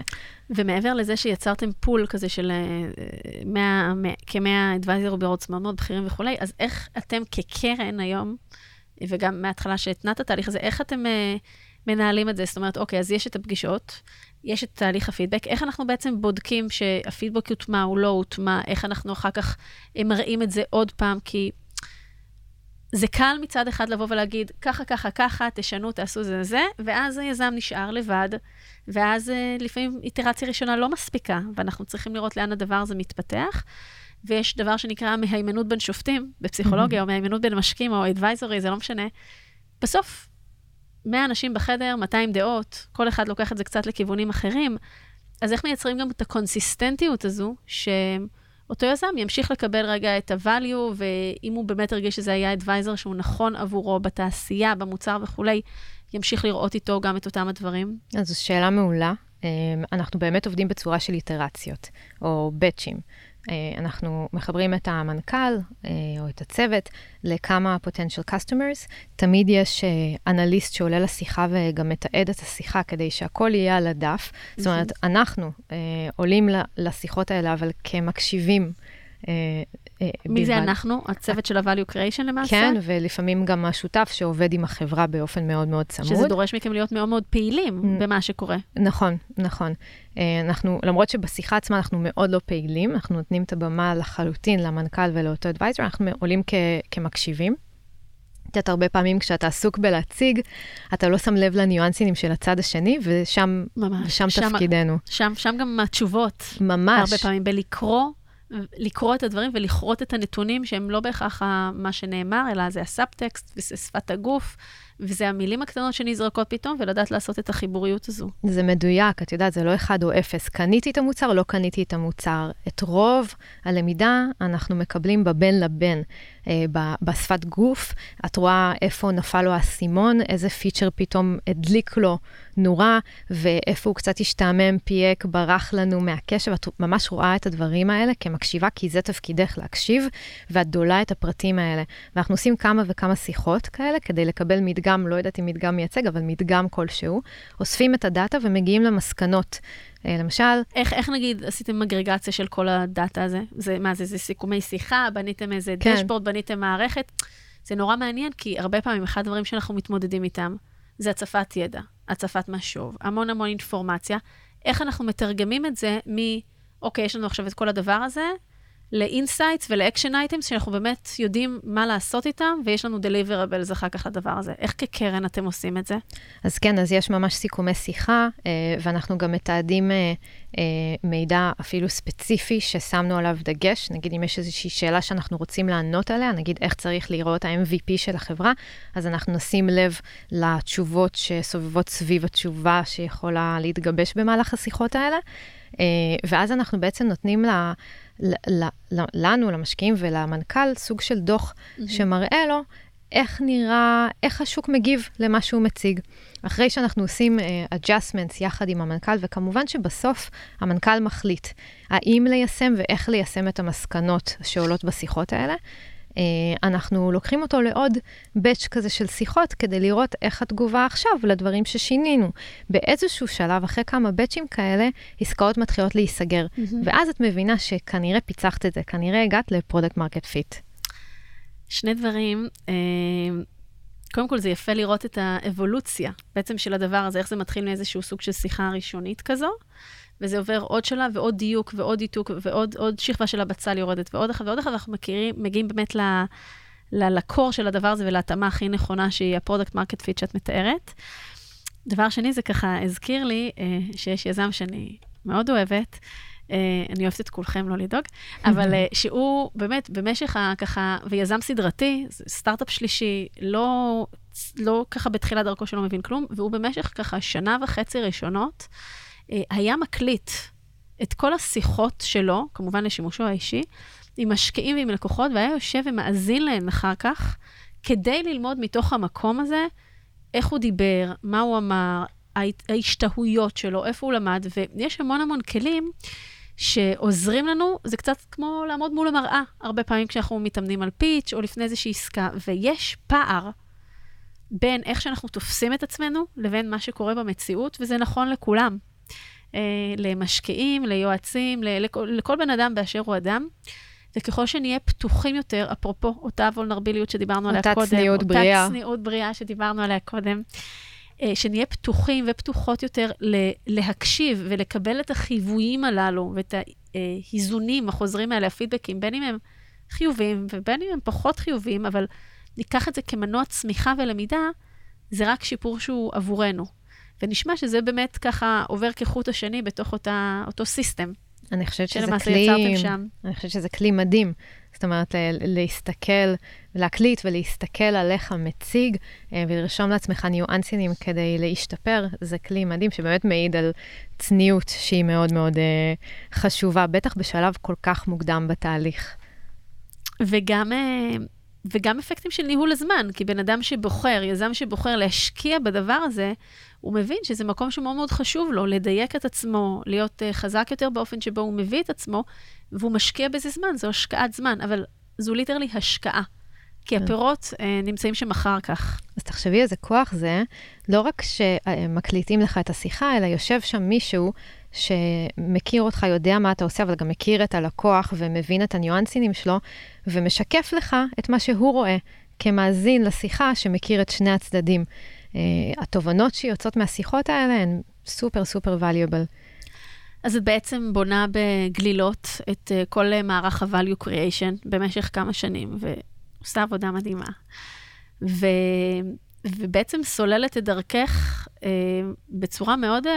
ומעבר לזה שיצרתם פול כזה של כ-100 advisor מאוד בכירים וכולי, אז איך אתם כקרן היום, וגם מההתחלה שהתנעת התהליך הזה, איך אתם uh, מנהלים את זה? זאת אומרת, אוקיי, אז יש את הפגישות, יש את תהליך הפידבק, איך אנחנו בעצם בודקים שהפידבק יוטמע או לא הוטמע, איך אנחנו אחר כך אה, מראים את זה עוד פעם, כי זה קל מצד אחד לבוא ולהגיד, ככה, ככה, ככה, תשנו, תעשו זה זה, ואז היזם נשאר לבד, ואז uh, לפעמים איטרציה ראשונה לא מספיקה, ואנחנו צריכים לראות לאן הדבר הזה מתפתח. ויש דבר שנקרא מהימנות בין שופטים בפסיכולוגיה, או מהימנות בין משקיעים, או אדוויזורי, זה לא משנה. בסוף, 100 אנשים בחדר, 200 דעות, כל אחד לוקח את זה קצת לכיוונים אחרים. אז איך מייצרים גם את הקונסיסטנטיות הזו, שאותו יזם ימשיך לקבל רגע את ה-value, ואם הוא באמת הרגיש שזה היה אדוויזר שהוא נכון עבורו בתעשייה, במוצר וכולי, ימשיך לראות איתו גם את אותם הדברים? אז זו שאלה מעולה. אמ, אנחנו באמת עובדים בצורה של איטרציות, או באצ'ים. אה, אנחנו מחברים את המנכ"ל אה, או את הצוות לכמה potential customers. תמיד יש אה, אנליסט שעולה לשיחה וגם מתעד את השיחה כדי שהכל יהיה על הדף. זאת אומרת, אנחנו עולים לשיחות האלה, אבל כמקשיבים מי זה אנחנו? הצוות של ה-value creation למעשה? כן, ולפעמים גם השותף שעובד עם החברה באופן מאוד מאוד צמוד. שזה דורש מכם להיות מאוד מאוד פעילים במה שקורה. נכון, נכון. אנחנו, למרות שבשיחה עצמה אנחנו מאוד לא פעילים, אנחנו נותנים את הבמה לחלוטין למנכ"ל ולאותו advisor, אנחנו עולים כמקשיבים. את יודעת, הרבה פעמים כשאתה עסוק בלהציג, אתה לא שם לב לניואנסים של הצד השני, ושם, ממש, ושם שם, תפקידנו. שם, שם גם התשובות. ממש. הרבה פעמים בלקרוא, לקרוא את הדברים ולכרות את הנתונים שהם לא בהכרח מה שנאמר, אלא זה הסאבטקסט וזה שפת הגוף. וזה המילים הקטנות שנזרקות פתאום, ולדעת לעשות את החיבוריות הזו. זה מדויק, את יודעת, זה לא אחד או אפס. קניתי את המוצר, לא קניתי את המוצר. את רוב הלמידה אנחנו מקבלים בבין לבין. אה, בשפת גוף, את רואה איפה נפל לו האסימון, איזה פיצ'ר פתאום הדליק לו נורה, ואיפה הוא קצת השתעמם, פייק, ברח לנו מהקשב. את ממש רואה את הדברים האלה כמקשיבה, כי זה תפקידך להקשיב, ואת דולה את הפרטים האלה. ואנחנו עושים כמה וכמה שיחות כאלה כדי לקבל מדגם, לא יודעת אם מדגם מייצג, אבל מדגם כלשהו. אוספים את ה data ומגיעים למסקנות. אה, למשל... איך, איך נגיד עשיתם אגרגציה של כל ה data הזה? זה, מה זה, זה סיכומי שיחה? בניתם איזה כן. דשבורד? בניתם מערכת? זה נורא מעניין, כי הרבה פעמים אחד הדברים שאנחנו מתמודדים איתם, זה הצפת ידע, הצפת משוב, המון המון אינפורמציה. איך אנחנו מתרגמים את זה מ... אוקיי, יש לנו עכשיו את כל הדבר הזה, ל insights ול action items, שאנחנו באמת יודעים מה לעשות איתם, ויש לנו deliverables אחר כך לדבר הזה. איך כקרן אתם עושים את זה? אז כן, אז יש ממש סיכומי שיחה, אה, ואנחנו גם מתעדים אה, אה, מידע אפילו ספציפי ששמנו עליו דגש. נגיד, אם יש איזושהי שאלה שאנחנו רוצים לענות עליה, נגיד איך צריך לראות ה-MVP של החברה, אז אנחנו נשים לב לתשובות שסובבות סביב התשובה שיכולה להתגבש במהלך השיחות האלה. ואז אנחנו בעצם נותנים לה... לנו, למשקיעים ולמנכ"ל, סוג של דוח mm-hmm. שמראה לו איך נראה, איך השוק מגיב למה שהוא מציג. אחרי שאנחנו עושים uh, adjustments יחד עם המנכ"ל, וכמובן שבסוף המנכ"ל מחליט האם ליישם ואיך ליישם את המסקנות שעולות בשיחות האלה. Uh, אנחנו לוקחים אותו לעוד batch כזה של שיחות כדי לראות איך התגובה עכשיו לדברים ששינינו. באיזשהו שלב, אחרי כמה batchים כאלה, עסקאות מתחילות להיסגר. Mm-hmm. ואז את מבינה שכנראה פיצחת את זה, כנראה הגעת ל product market fit. שני דברים. Uh, קודם כל, זה יפה לראות את האבולוציה בעצם של הדבר הזה, איך זה מתחיל מאיזשהו סוג של שיחה ראשונית כזו. וזה עובר עוד שלב ועוד דיוק ועוד דיוק ועוד עוד שכבה של הבצל יורדת ועוד אחד ועוד אחד, אנחנו מכירים, מגיעים באמת ל, ל, ל core של הדבר הזה ולהתאמה הכי נכונה שהיא ה product market fit שאת מתארת. דבר שני, זה ככה הזכיר לי אה, שיש יזם שאני מאוד אוהבת, אה, אני אוהבת את כולכם, לא לדאוג, אבל אה, שהוא באמת במשך ה... ככה, ויזם סדרתי, סטארט-אפ שלישי, לא, לא ככה בתחילת דרכו שלא מבין כלום, והוא במשך ככה שנה וחצי ראשונות, היה מקליט את כל השיחות שלו, כמובן לשימושו האישי, עם משקיעים ועם לקוחות, והיה יושב ומאזין להן אחר כך, כדי ללמוד מתוך המקום הזה איך הוא דיבר, מה הוא אמר, ההשתהויות שלו, איפה הוא למד, ויש המון המון כלים שעוזרים לנו, זה קצת כמו לעמוד מול המראה, הרבה פעמים כשאנחנו מתאמנים על פיץ' או לפני איזושהי עסקה, ויש פער בין איך שאנחנו תופסים את עצמנו לבין מה שקורה במציאות, וזה נכון לכולם. אה, למשקיעים, ליועצים, לכל, לכל בן אדם באשר הוא אדם. וככל שנהיה פתוחים יותר, אפרופו אותה וולנרביליות שדיברנו עליה קודם, אותה צניעות בריאה. אותה צניעות בריאה שדיברנו עליה קודם, אה, שנהיה פתוחים ופתוחות יותר להקשיב ולקבל את החיוויים הללו ואת האיזונים החוזרים האלה, הפידבקים, בין אם הם חיוביים ובין אם הם פחות חיוביים, אבל ניקח את זה כמנוע צמיחה ולמידה, זה רק שיפור שהוא עבורנו. ונשמע שזה באמת ככה עובר כחוט השני בתוך אותה, אותו סיסטם. אני חושבת שזה כלי, אני חושבת שזה כלי מדהים. זאת אומרת, להסתכל, להקליט ולהסתכל על איך המציג אה, ולרשום לעצמך ניואנסים כדי להשתפר, זה כלי מדהים שבאמת מעיד על צניעות שהיא מאוד מאוד אה, חשובה, בטח בשלב כל כך מוקדם בתהליך. וגם אה, וגם אפקטים של ניהול הזמן, כי בן אדם שבוחר, יזם שבוחר להשקיע בדבר הזה, הוא מבין שזה מקום שמאוד מאוד חשוב לו, לדייק את עצמו, להיות uh, חזק יותר באופן שבו הוא מביא את עצמו, והוא משקיע בזה זמן, זו השקעת זמן, אבל זו ליטרלי השקעה. כי כן. הפירות uh, נמצאים שם אחר כך. אז תחשבי איזה כוח זה, לא רק שמקליטים לך את השיחה, אלא יושב שם מישהו שמכיר אותך, יודע מה אתה עושה, אבל גם מכיר את הלקוח ומבין את הניואנסינים שלו, ומשקף לך את מה שהוא רואה כמאזין לשיחה שמכיר את שני הצדדים. Uh, התובנות שיוצאות מהשיחות האלה הן סופר סופר valuable. אז את בעצם בונה בגלילות את uh, כל uh, מערך ה-value creation במשך כמה שנים, ועושה עבודה מדהימה. ו... ובעצם סוללת את דרכך uh, בצורה מאוד uh,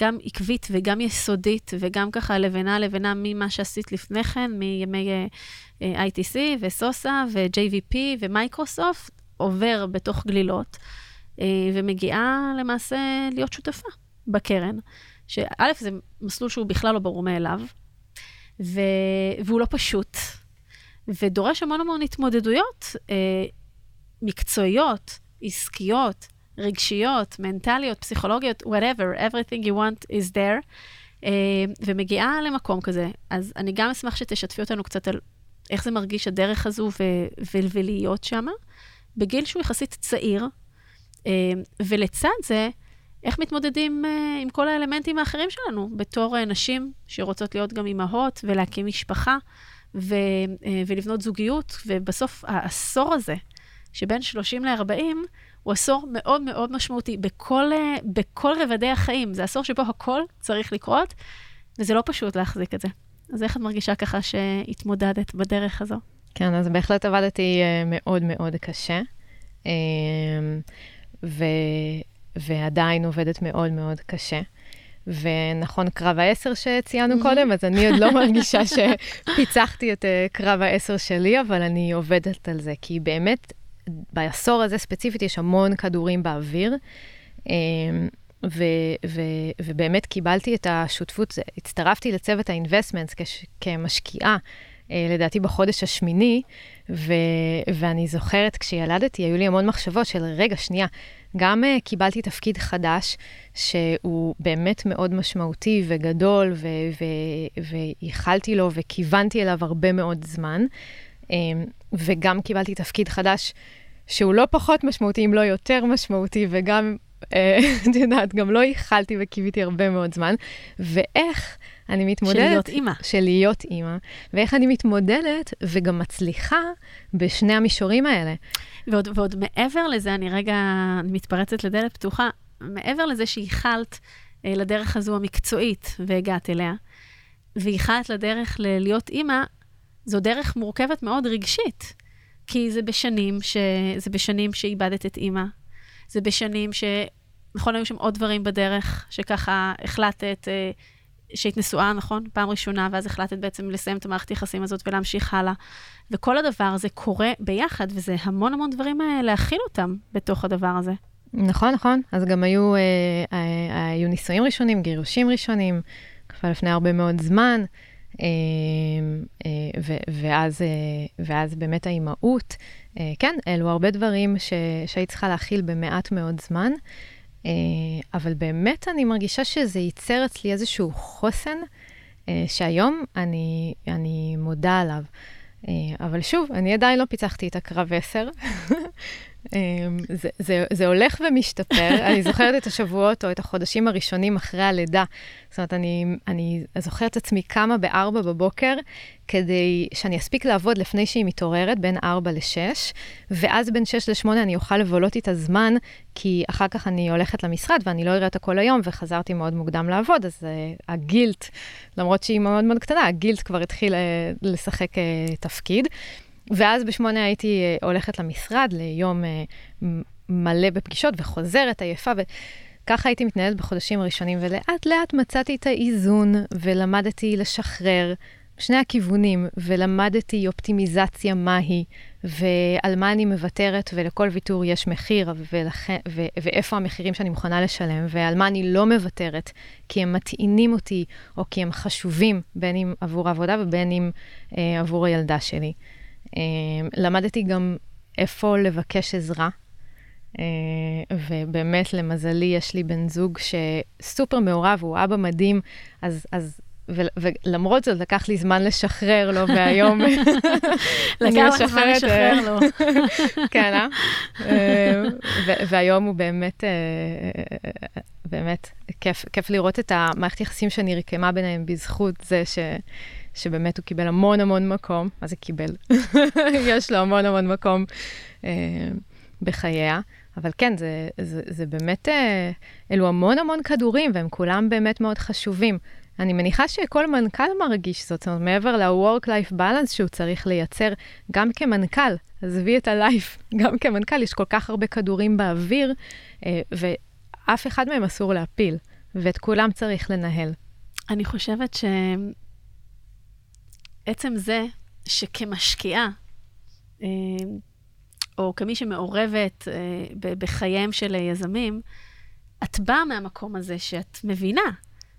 גם עקבית וגם יסודית, וגם ככה לבנה לבנה ממה שעשית לפני כן, מימי uh, ITC וסוסה ו-JVP ומייקרוסופט, עובר בתוך גלילות, uh, ומגיעה למעשה להיות שותפה בקרן. שא', זה מסלול שהוא בכלל לא ברור מאליו, ו... והוא לא פשוט, ודורש המון המון התמודדויות אה, מקצועיות, עסקיות, רגשיות, מנטליות, פסיכולוגיות, whatever, everything you want is there, אה, ומגיעה למקום כזה. אז אני גם אשמח שתשתפי אותנו קצת על איך זה מרגיש הדרך הזו ו- ו- ולהיות שמה, בגיל שהוא יחסית צעיר, אה, ולצד זה, איך מתמודדים uh, עם כל האלמנטים האחרים שלנו, בתור uh, נשים שרוצות להיות גם אימהות ולהקים משפחה ו, uh, ולבנות זוגיות, ובסוף העשור הזה, שבין 30 ל-40, הוא עשור מאוד מאוד משמעותי בכל, uh, בכל רבדי החיים. זה עשור שבו הכל צריך לקרות, וזה לא פשוט להחזיק את זה. אז איך את מרגישה ככה שהתמודדת בדרך הזו? כן, אז בהחלט עבדתי uh, מאוד מאוד קשה. Uh, ו... ועדיין עובדת מאוד מאוד קשה. ונכון, קרב העשר שציינו קודם, אז אני עוד לא מרגישה שפיצחתי את קרב העשר שלי, אבל אני עובדת על זה, כי באמת, בעשור הזה ספציפית יש המון כדורים באוויר, um, ו- ו- ובאמת קיבלתי את השותפות, הצטרפתי לצוות ה-investments כש- כמשקיעה, uh, לדעתי בחודש השמיני, ו- ואני זוכרת, כשילדתי, היו לי המון מחשבות של, רגע, שנייה, גם uh, קיבלתי תפקיד חדש, שהוא באמת מאוד משמעותי וגדול, וייחלתי לו וכיוונתי אליו הרבה מאוד זמן, um, וגם קיבלתי תפקיד חדש שהוא לא פחות משמעותי, אם לא יותר משמעותי, וגם, אה, את יודעת, גם לא ייחלתי וקיוויתי הרבה מאוד זמן, ואיך... אני מתמודדת... של להיות אימא. של להיות אימא. ואיך אני מתמודדת וגם מצליחה בשני המישורים האלה. ועוד, ועוד מעבר לזה, אני רגע מתפרצת לדלת פתוחה, מעבר לזה שייחלת אה, לדרך הזו המקצועית והגעת אליה, וייחלת לדרך ללהיות אימא, זו דרך מורכבת מאוד רגשית. כי זה בשנים, ש... זה בשנים שאיבדת את אימא, זה בשנים ש... נכון, היו שם עוד דברים בדרך, שככה החלטת, אה, שהיית נשואה, נכון? פעם ראשונה, ואז החלטת בעצם לסיים את המערכת היחסים הזאת ולהמשיך הלאה. וכל הדבר הזה קורה ביחד, וזה המון המון דברים אה, להכיל אותם בתוך הדבר הזה. נכון, נכון. אז גם היו, אה, אה, היו נישואים ראשונים, גירושים ראשונים, כבר לפני הרבה מאוד זמן, ו, ואז, אה, ואז באמת האימהות. אה, כן, אלו הרבה דברים שהיית צריכה להכיל במעט מאוד זמן. אה, אבל באמת אני מרגישה שזה ייצר אצלי איזשהו חוסן, אה, שהיום אני, אני מודה עליו. אה, אבל שוב, אני עדיין לא פיצחתי את הקרב 10. זה, זה, זה הולך ומשתפר. אני זוכרת את השבועות או את החודשים הראשונים אחרי הלידה. זאת אומרת, אני, אני זוכרת את עצמי קמה ב-4 בבוקר, כדי שאני אספיק לעבוד לפני שהיא מתעוררת, בין 4 ל-6, ואז בין 6 ל-8 אני אוכל לבלות איתה זמן, כי אחר כך אני הולכת למשרד ואני לא אראה אותה כל היום, וחזרתי מאוד מוקדם לעבוד, אז uh, הגילט, למרות שהיא מאוד מאוד קטנה, הגילט כבר התחיל uh, לשחק uh, תפקיד. ואז בשמונה הייתי uh, הולכת למשרד ליום uh, מלא בפגישות וחוזרת עייפה. ו... ככה הייתי מתנהלת בחודשים הראשונים, ולאט לאט מצאתי את האיזון, ולמדתי לשחרר שני הכיוונים, ולמדתי אופטימיזציה מהי, ועל מה אני מוותרת, ולכל ויתור יש מחיר, ולכן, ו- ואיפה המחירים שאני מוכנה לשלם, ועל מה אני לא מוותרת, כי הם מטעינים אותי, או כי הם חשובים, בין אם עבור העבודה ובין אם אה, עבור הילדה שלי. אה, למדתי גם איפה לבקש עזרה. Uh, ובאמת, למזלי, יש לי בן זוג שסופר מעורב, הוא אבא מדהים, אז, אז ולמרות זאת, לקח לי זמן לשחרר לו, והיום לקח לך זמן לשחרר לו. כן, אה? והיום הוא באמת, באמת, כיף, כיף לראות את המערכת יחסים שנרקמה ביניהם בזכות זה ש... שבאמת הוא קיבל המון המון מקום, מה זה קיבל? יש לו המון המון מקום אה, בחייה. אבל כן, זה, זה, זה באמת, אה, אלו המון המון כדורים, והם כולם באמת מאוד חשובים. אני מניחה שכל מנכ"ל מרגיש זאת, זאת אומרת, מעבר ל-work-life balance שהוא צריך לייצר, גם כמנכ"ל, עזבי את ה-life, גם כמנכ"ל, יש כל כך הרבה כדורים באוויר, אה, ואף אחד מהם אסור להפיל, ואת כולם צריך לנהל. אני חושבת ש... עצם זה שכמשקיעה, אה, או כמי שמעורבת אה, בחייהם של יזמים, את באה מהמקום הזה שאת מבינה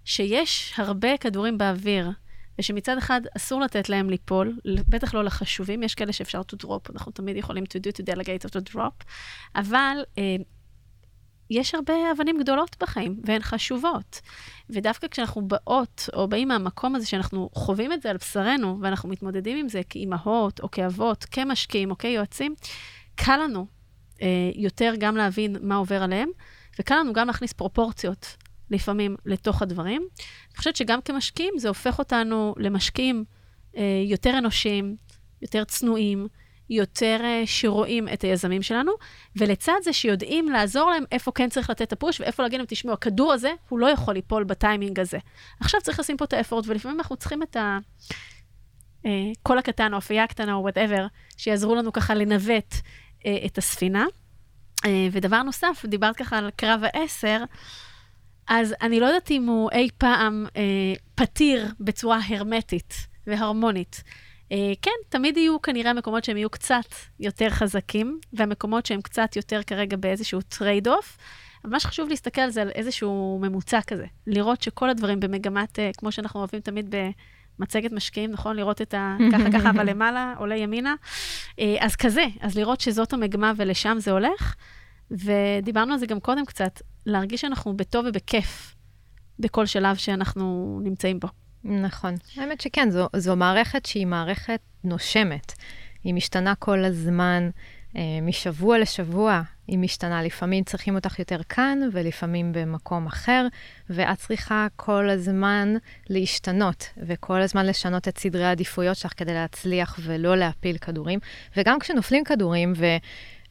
שיש הרבה כדורים באוויר, ושמצד אחד אסור לתת להם ליפול, בטח לא לחשובים, יש כאלה שאפשר to drop, אנחנו תמיד יכולים to do, to delegate or to drop, אבל אה, יש הרבה אבנים גדולות בחיים, והן חשובות. ודווקא כשאנחנו באות, או באים מהמקום הזה שאנחנו חווים את זה על בשרנו, ואנחנו מתמודדים עם זה כאימהות, או כאבות, כמשקיעים, או כיועצים, קל לנו אה, יותר גם להבין מה עובר עליהם, וקל לנו גם להכניס פרופורציות לפעמים לתוך הדברים. אני חושבת שגם כמשקיעים זה הופך אותנו למשקיעים אה, יותר אנושיים, יותר צנועים, יותר אה, שרואים את היזמים שלנו, ולצד זה שיודעים לעזור להם איפה כן צריך לתת את ה push, ואיפה להגיד להם, תשמעו, הכדור הזה, הוא לא יכול ליפול בטיימינג הזה. עכשיו צריך לשים פה את ה effort, ולפעמים אנחנו צריכים את ה... אה, הקטן, או אפייה הקטנה, או whatever, שיעזרו לנו ככה לנווט אה, את הספינה. ודבר נוסף, דיברת ככה על קרב העשר, אז אני לא יודעת אם הוא אי פעם אה, פתיר בצורה הרמטית והרמונית. אה, כן, תמיד יהיו כנראה מקומות שהם יהיו קצת יותר חזקים, והמקומות שהם קצת יותר כרגע באיזשהו trade off. אבל מה שחשוב להסתכל על זה על איזשהו ממוצע כזה. לראות שכל הדברים במגמת, אה, כמו שאנחנו אוהבים תמיד במצגת משקיעים, נכון? לראות את ה... ככה ככה, אבל למעלה, עולה ימינה. אה, אז כזה, אז לראות שזאת המגמה ולשם זה הולך. ודיברנו על זה גם קודם קצת, להרגיש שאנחנו בטוב ובכיף בכל שלב שאנחנו נמצאים בו. נכון. האמת שכן, זו, זו מערכת שהיא מערכת נושמת. היא משתנה כל הזמן, אה, משבוע לשבוע היא משתנה. לפעמים צריכים אותך יותר כאן, ולפעמים במקום אחר, ואת צריכה כל הזמן להשתנות, וכל הזמן לשנות את סדרי העדיפויות שלך כדי להצליח ולא להפיל כדורים. וגם כשנופלים כדורים, ו...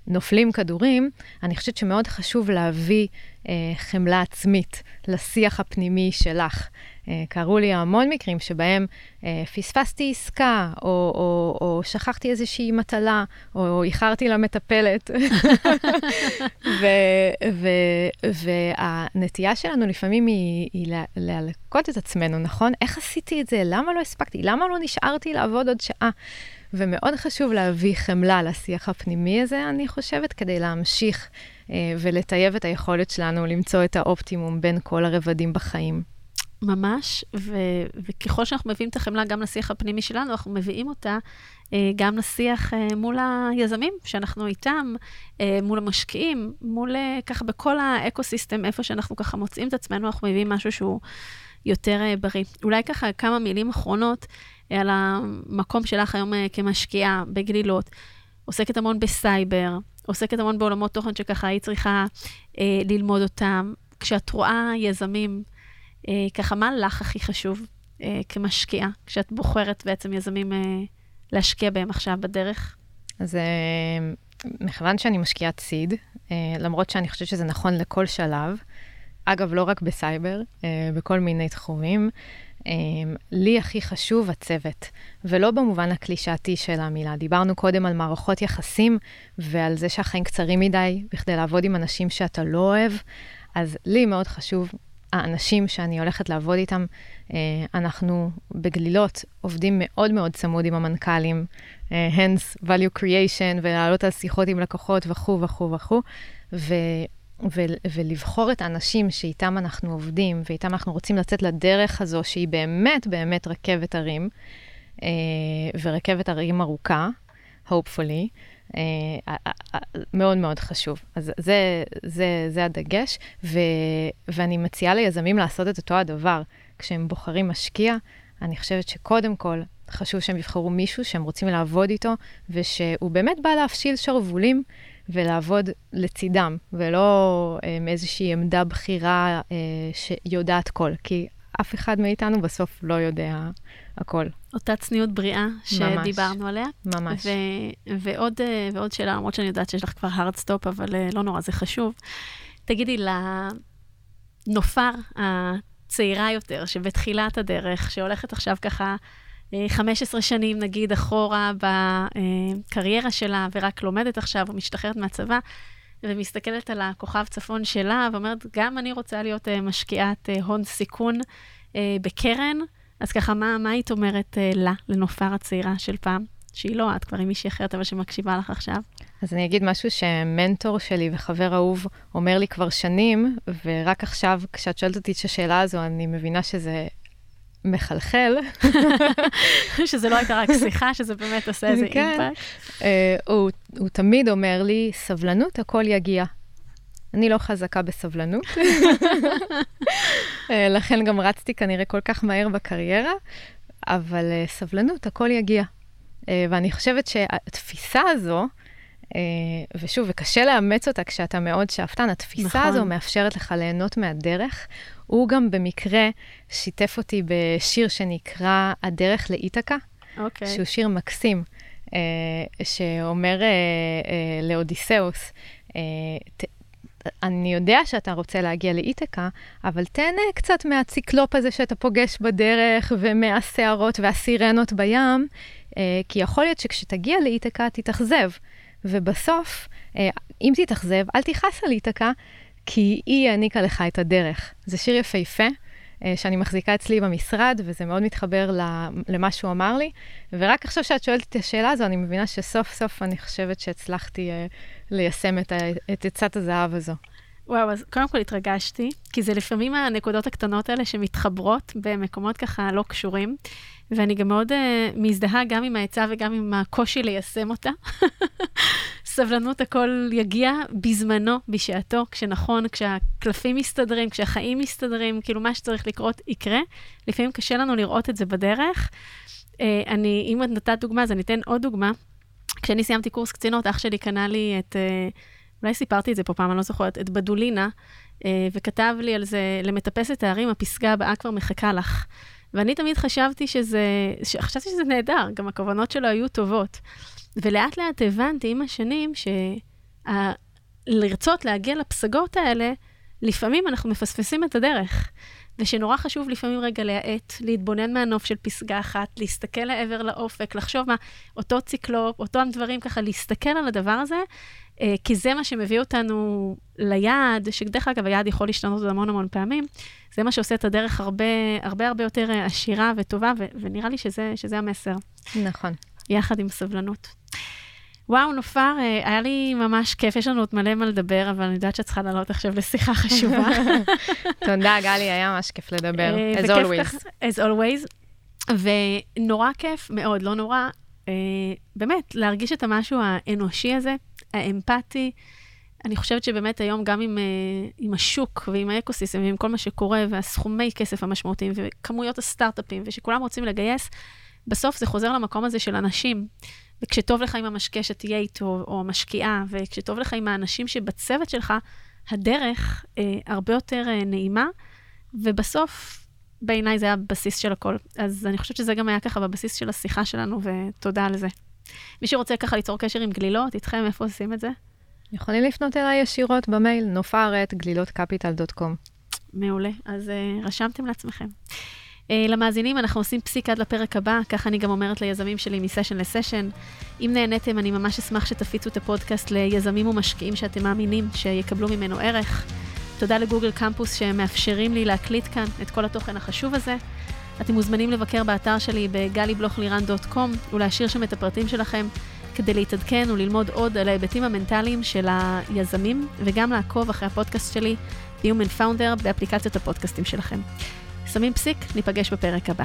נופלים כדורים, אני חושבת שמאוד חשוב להביא אה, חמלה עצמית לשיח הפנימי שלך. אה, קרו לי המון מקרים שבהם אה, פספסתי עסקה, או, או, או שכחתי איזושהי מטלה, או איחרתי למטפלת. ו, ו, והנטייה שלנו לפעמים היא, היא להלקות את עצמנו, נכון? איך עשיתי את זה? למה לא הספקתי? למה לא נשארתי לעבוד עוד שעה? ומאוד חשוב להביא חמלה לשיח הפנימי הזה, אני חושבת, כדי להמשיך אה, ולטייב את היכולת שלנו למצוא את האופטימום בין כל הרבדים בחיים. ממש, ו- וככל שאנחנו מביאים את החמלה גם לשיח הפנימי שלנו, אנחנו מביאים אותה אה, גם לשיח אה, מול היזמים שאנחנו איתם, אה, מול המשקיעים, מול אה, ככה בכל האקו-סיסטם, איפה שאנחנו ככה מוצאים את עצמנו, אנחנו מביאים משהו שהוא יותר אה, בריא. אולי ככה כמה מילים אחרונות על המקום שלך היום אה, כמשקיעה בגלילות. עוסקת המון בסייבר, עוסקת המון בעולמות תוכן שככה היית צריכה אה, ללמוד אותם. כשאת רואה יזמים, אה, ככה, מה לך הכי חשוב אה, כמשקיעה, כשאת בוחרת בעצם יזמים אה, להשקיע בהם עכשיו בדרך? אז אה, מכיוון שאני משקיעת סיד, אה, למרות שאני חושבת שזה נכון לכל שלב, אגב, לא רק בסייבר, אה, בכל מיני תחומים, לי הכי חשוב הצוות, ולא במובן הקלישאתי של המילה. דיברנו קודם על מערכות יחסים ועל זה שהחיים קצרים מדי בכדי לעבוד עם אנשים שאתה לא אוהב, אז לי מאוד חשוב האנשים שאני הולכת לעבוד איתם, אה, אנחנו בגלילות עובדים מאוד מאוד צמוד עם המנכ"לים, אה, hence value creation, ולעלות על שיחות עם לקוחות וכו' וכו' וכו', ו... ולבחור את האנשים שאיתם אנחנו עובדים, ואיתם אנחנו רוצים לצאת לדרך הזו, שהיא באמת באמת רכבת הרים, אה, ורכבת הרים ארוכה, hopefully, אה, מאוד מאוד חשוב. אז זה, זה, זה הדגש, ו, ואני מציעה ליזמים לעשות את אותו הדבר. כשהם בוחרים משקיע, אני חושבת שקודם כל חשוב שהם יבחרו מישהו שהם רוצים לעבוד איתו, ושהוא באמת בא להפשיל שרוולים ולעבוד לצידם, ולא אה, מאיזושהי עמדה בכירה אה, שיודעת כל. כי אף אחד מאיתנו בסוף לא יודע הכל. אותה צניעות בריאה שדיברנו ממש, עליה. ממש. ו- ועוד, אה, ועוד שאלה, למרות שאני יודעת שיש לך כבר hard stop, אבל אה, לא נורא, זה חשוב. תגידי, לנופר הצעירה יותר, שבתחילת הדרך, שהולכת עכשיו ככה 15 אה, שנים, נגיד, אחורה בקריירה שלה, ורק לומדת עכשיו, או משתחררת מהצבא, ומסתכלת על הכוכב צפון שלה, ואומרת, גם אני רוצה להיות משקיעת הון סיכון בקרן, אז ככה, מה, מה היית אומרת לה, לנופר הצעירה של פעם? שהיא לא את, כבר עם מישהי אחרת, אבל שמקשיבה לך עכשיו. אז אני אגיד משהו שמנטור שלי וחבר אהוב אומר לי כבר שנים, ורק עכשיו, כשאת שואלת אותי את השאלה הזו, אני מבינה שזה מחלחל. שזה לא הייתה רק שיחה, שזה באמת עושה איזה כן. אימפקט. Uh, הוא, הוא תמיד אומר לי, סבלנות, הכל יגיע. אני לא חזקה בסבלנות, אה, לכן גם רצתי כנראה כל כך מהר בקריירה, אבל אה, סבלנות, הכל יגיע. אה, ואני חושבת שהתפיסה הזו, ושוב, וקשה לאמץ אותה כשאתה מאוד שאפתן, התפיסה נכון. הזו מאפשרת לך ליהנות מהדרך. הוא גם במקרה שיתף אותי בשיר שנקרא הדרך לאיתקה, okay. אוקיי. שהוא שיר מקסים, שאומר לאודיסאוס, אני יודע שאתה רוצה להגיע לאיתקה, אבל תהנה קצת מהציקלופ הזה שאתה פוגש בדרך, ומהסערות והסירנות בים, אה, כי יכול להיות שכשתגיע לאיתקה תתאכזב. ובסוף, אה, אם תתאכזב, אל תכעס על איתקה, כי היא העניקה לך את הדרך. זה שיר יפהפה. אה, שאני מחזיקה אצלי במשרד, וזה מאוד מתחבר למה שהוא אמר לי. ורק עכשיו שאת שואלת את השאלה הזו, אני מבינה שסוף סוף אני חושבת שהצלחתי uh, ליישם את עצת הזהב הזו. וואו, אז קודם כל התרגשתי, כי זה לפעמים הנקודות הקטנות האלה שמתחברות במקומות ככה לא קשורים, ואני גם מאוד uh, מזדהה גם עם העצה וגם עם הקושי ליישם אותה. סבלנות הכל יגיע בזמנו, בשעתו, כשנכון, כשהקלפים מסתדרים, כשהחיים מסתדרים, כאילו מה שצריך לקרות יקרה. לפעמים קשה לנו לראות את זה בדרך. Uh, אני, אם את נתת דוגמה, אז אני אתן עוד דוגמה. כשאני סיימתי קורס קצינות, אח שלי קנה לי את, uh, אולי סיפרתי את זה פה פעם, אני לא זוכרת, את בדולינה, uh, וכתב לי על זה, למטפס את הערים, הפסגה הבאה כבר מחכה לך. ואני תמיד חשבתי שזה, חשבתי שזה נהדר, גם הכוונות שלו היו טובות. ולאט לאט הבנתי עם השנים שלרצות להגיע לפסגות האלה, לפעמים אנחנו מפספסים את הדרך. ושנורא חשוב לפעמים רגע להאט, להתבונן מהנוף של פסגה אחת, להסתכל לעבר לאופק, לחשוב מה, אותו ציקלופ, אותם דברים ככה, להסתכל על הדבר הזה, כי זה מה שמביא אותנו ליעד, שדרך אגב, היעד יכול להשתנות עוד המון המון פעמים, זה מה שעושה את הדרך הרבה הרבה הרבה יותר אה, עשירה וטובה, ו- ונראה לי שזה, שזה המסר. נכון. יחד עם סבלנות. וואו, נופר, אה, היה לי ממש כיף, יש לנו עוד מלא מה לדבר, אבל אני יודעת שאת צריכה לעלות עכשיו לשיחה חשובה. תודה, גלי, היה ממש כיף לדבר, אה, as always. as always. ונורא כיף, מאוד, לא נורא, אה, באמת, להרגיש את המשהו האנושי הזה, האמפתי. אני חושבת שבאמת היום, גם עם, עם השוק ועם האקוסיסטם ועם כל מה שקורה, והסכומי כסף המשמעותיים, וכמויות הסטארט-אפים, ושכולם רוצים לגייס, בסוף זה חוזר למקום הזה של אנשים. וכשטוב לך עם המשקה שתהיה איתו, או המשקיעה, וכשטוב לך עם האנשים שבצוות שלך, הדרך אה, הרבה יותר אה, נעימה, ובסוף, בעיניי זה היה הבסיס של הכל. אז אני חושבת שזה גם היה ככה בבסיס של השיחה שלנו, ותודה על זה. מי שרוצה ככה ליצור קשר עם גלילות, איתכם, איפה עושים את זה? יכולים לפנות אליי ישירות במייל, נופרת, גלילותקפיטל.קום. מעולה, אז uh, רשמתם לעצמכם. Uh, למאזינים, אנחנו עושים פסיק עד לפרק הבא, ככה אני גם אומרת ליזמים שלי מסשן לסשן. אם נהניתם, אני ממש אשמח שתפיצו את הפודקאסט ליזמים ומשקיעים שאתם מאמינים שיקבלו ממנו ערך. תודה לגוגל קמפוס שמאפשרים לי להקליט כאן את כל התוכן החשוב הזה. אתם מוזמנים לבקר באתר שלי בגלי-בלוך-לירן.קום ולהשאיר שם את הפרטים שלכם כדי להתעדכן וללמוד עוד על ההיבטים המנטליים של היזמים, וגם לעקוב אחרי הפודקאסט שלי, The Human Founder, באפליקציות הפודקאסטים שלכם. שמים פסיק, ניפגש בפרק הבא.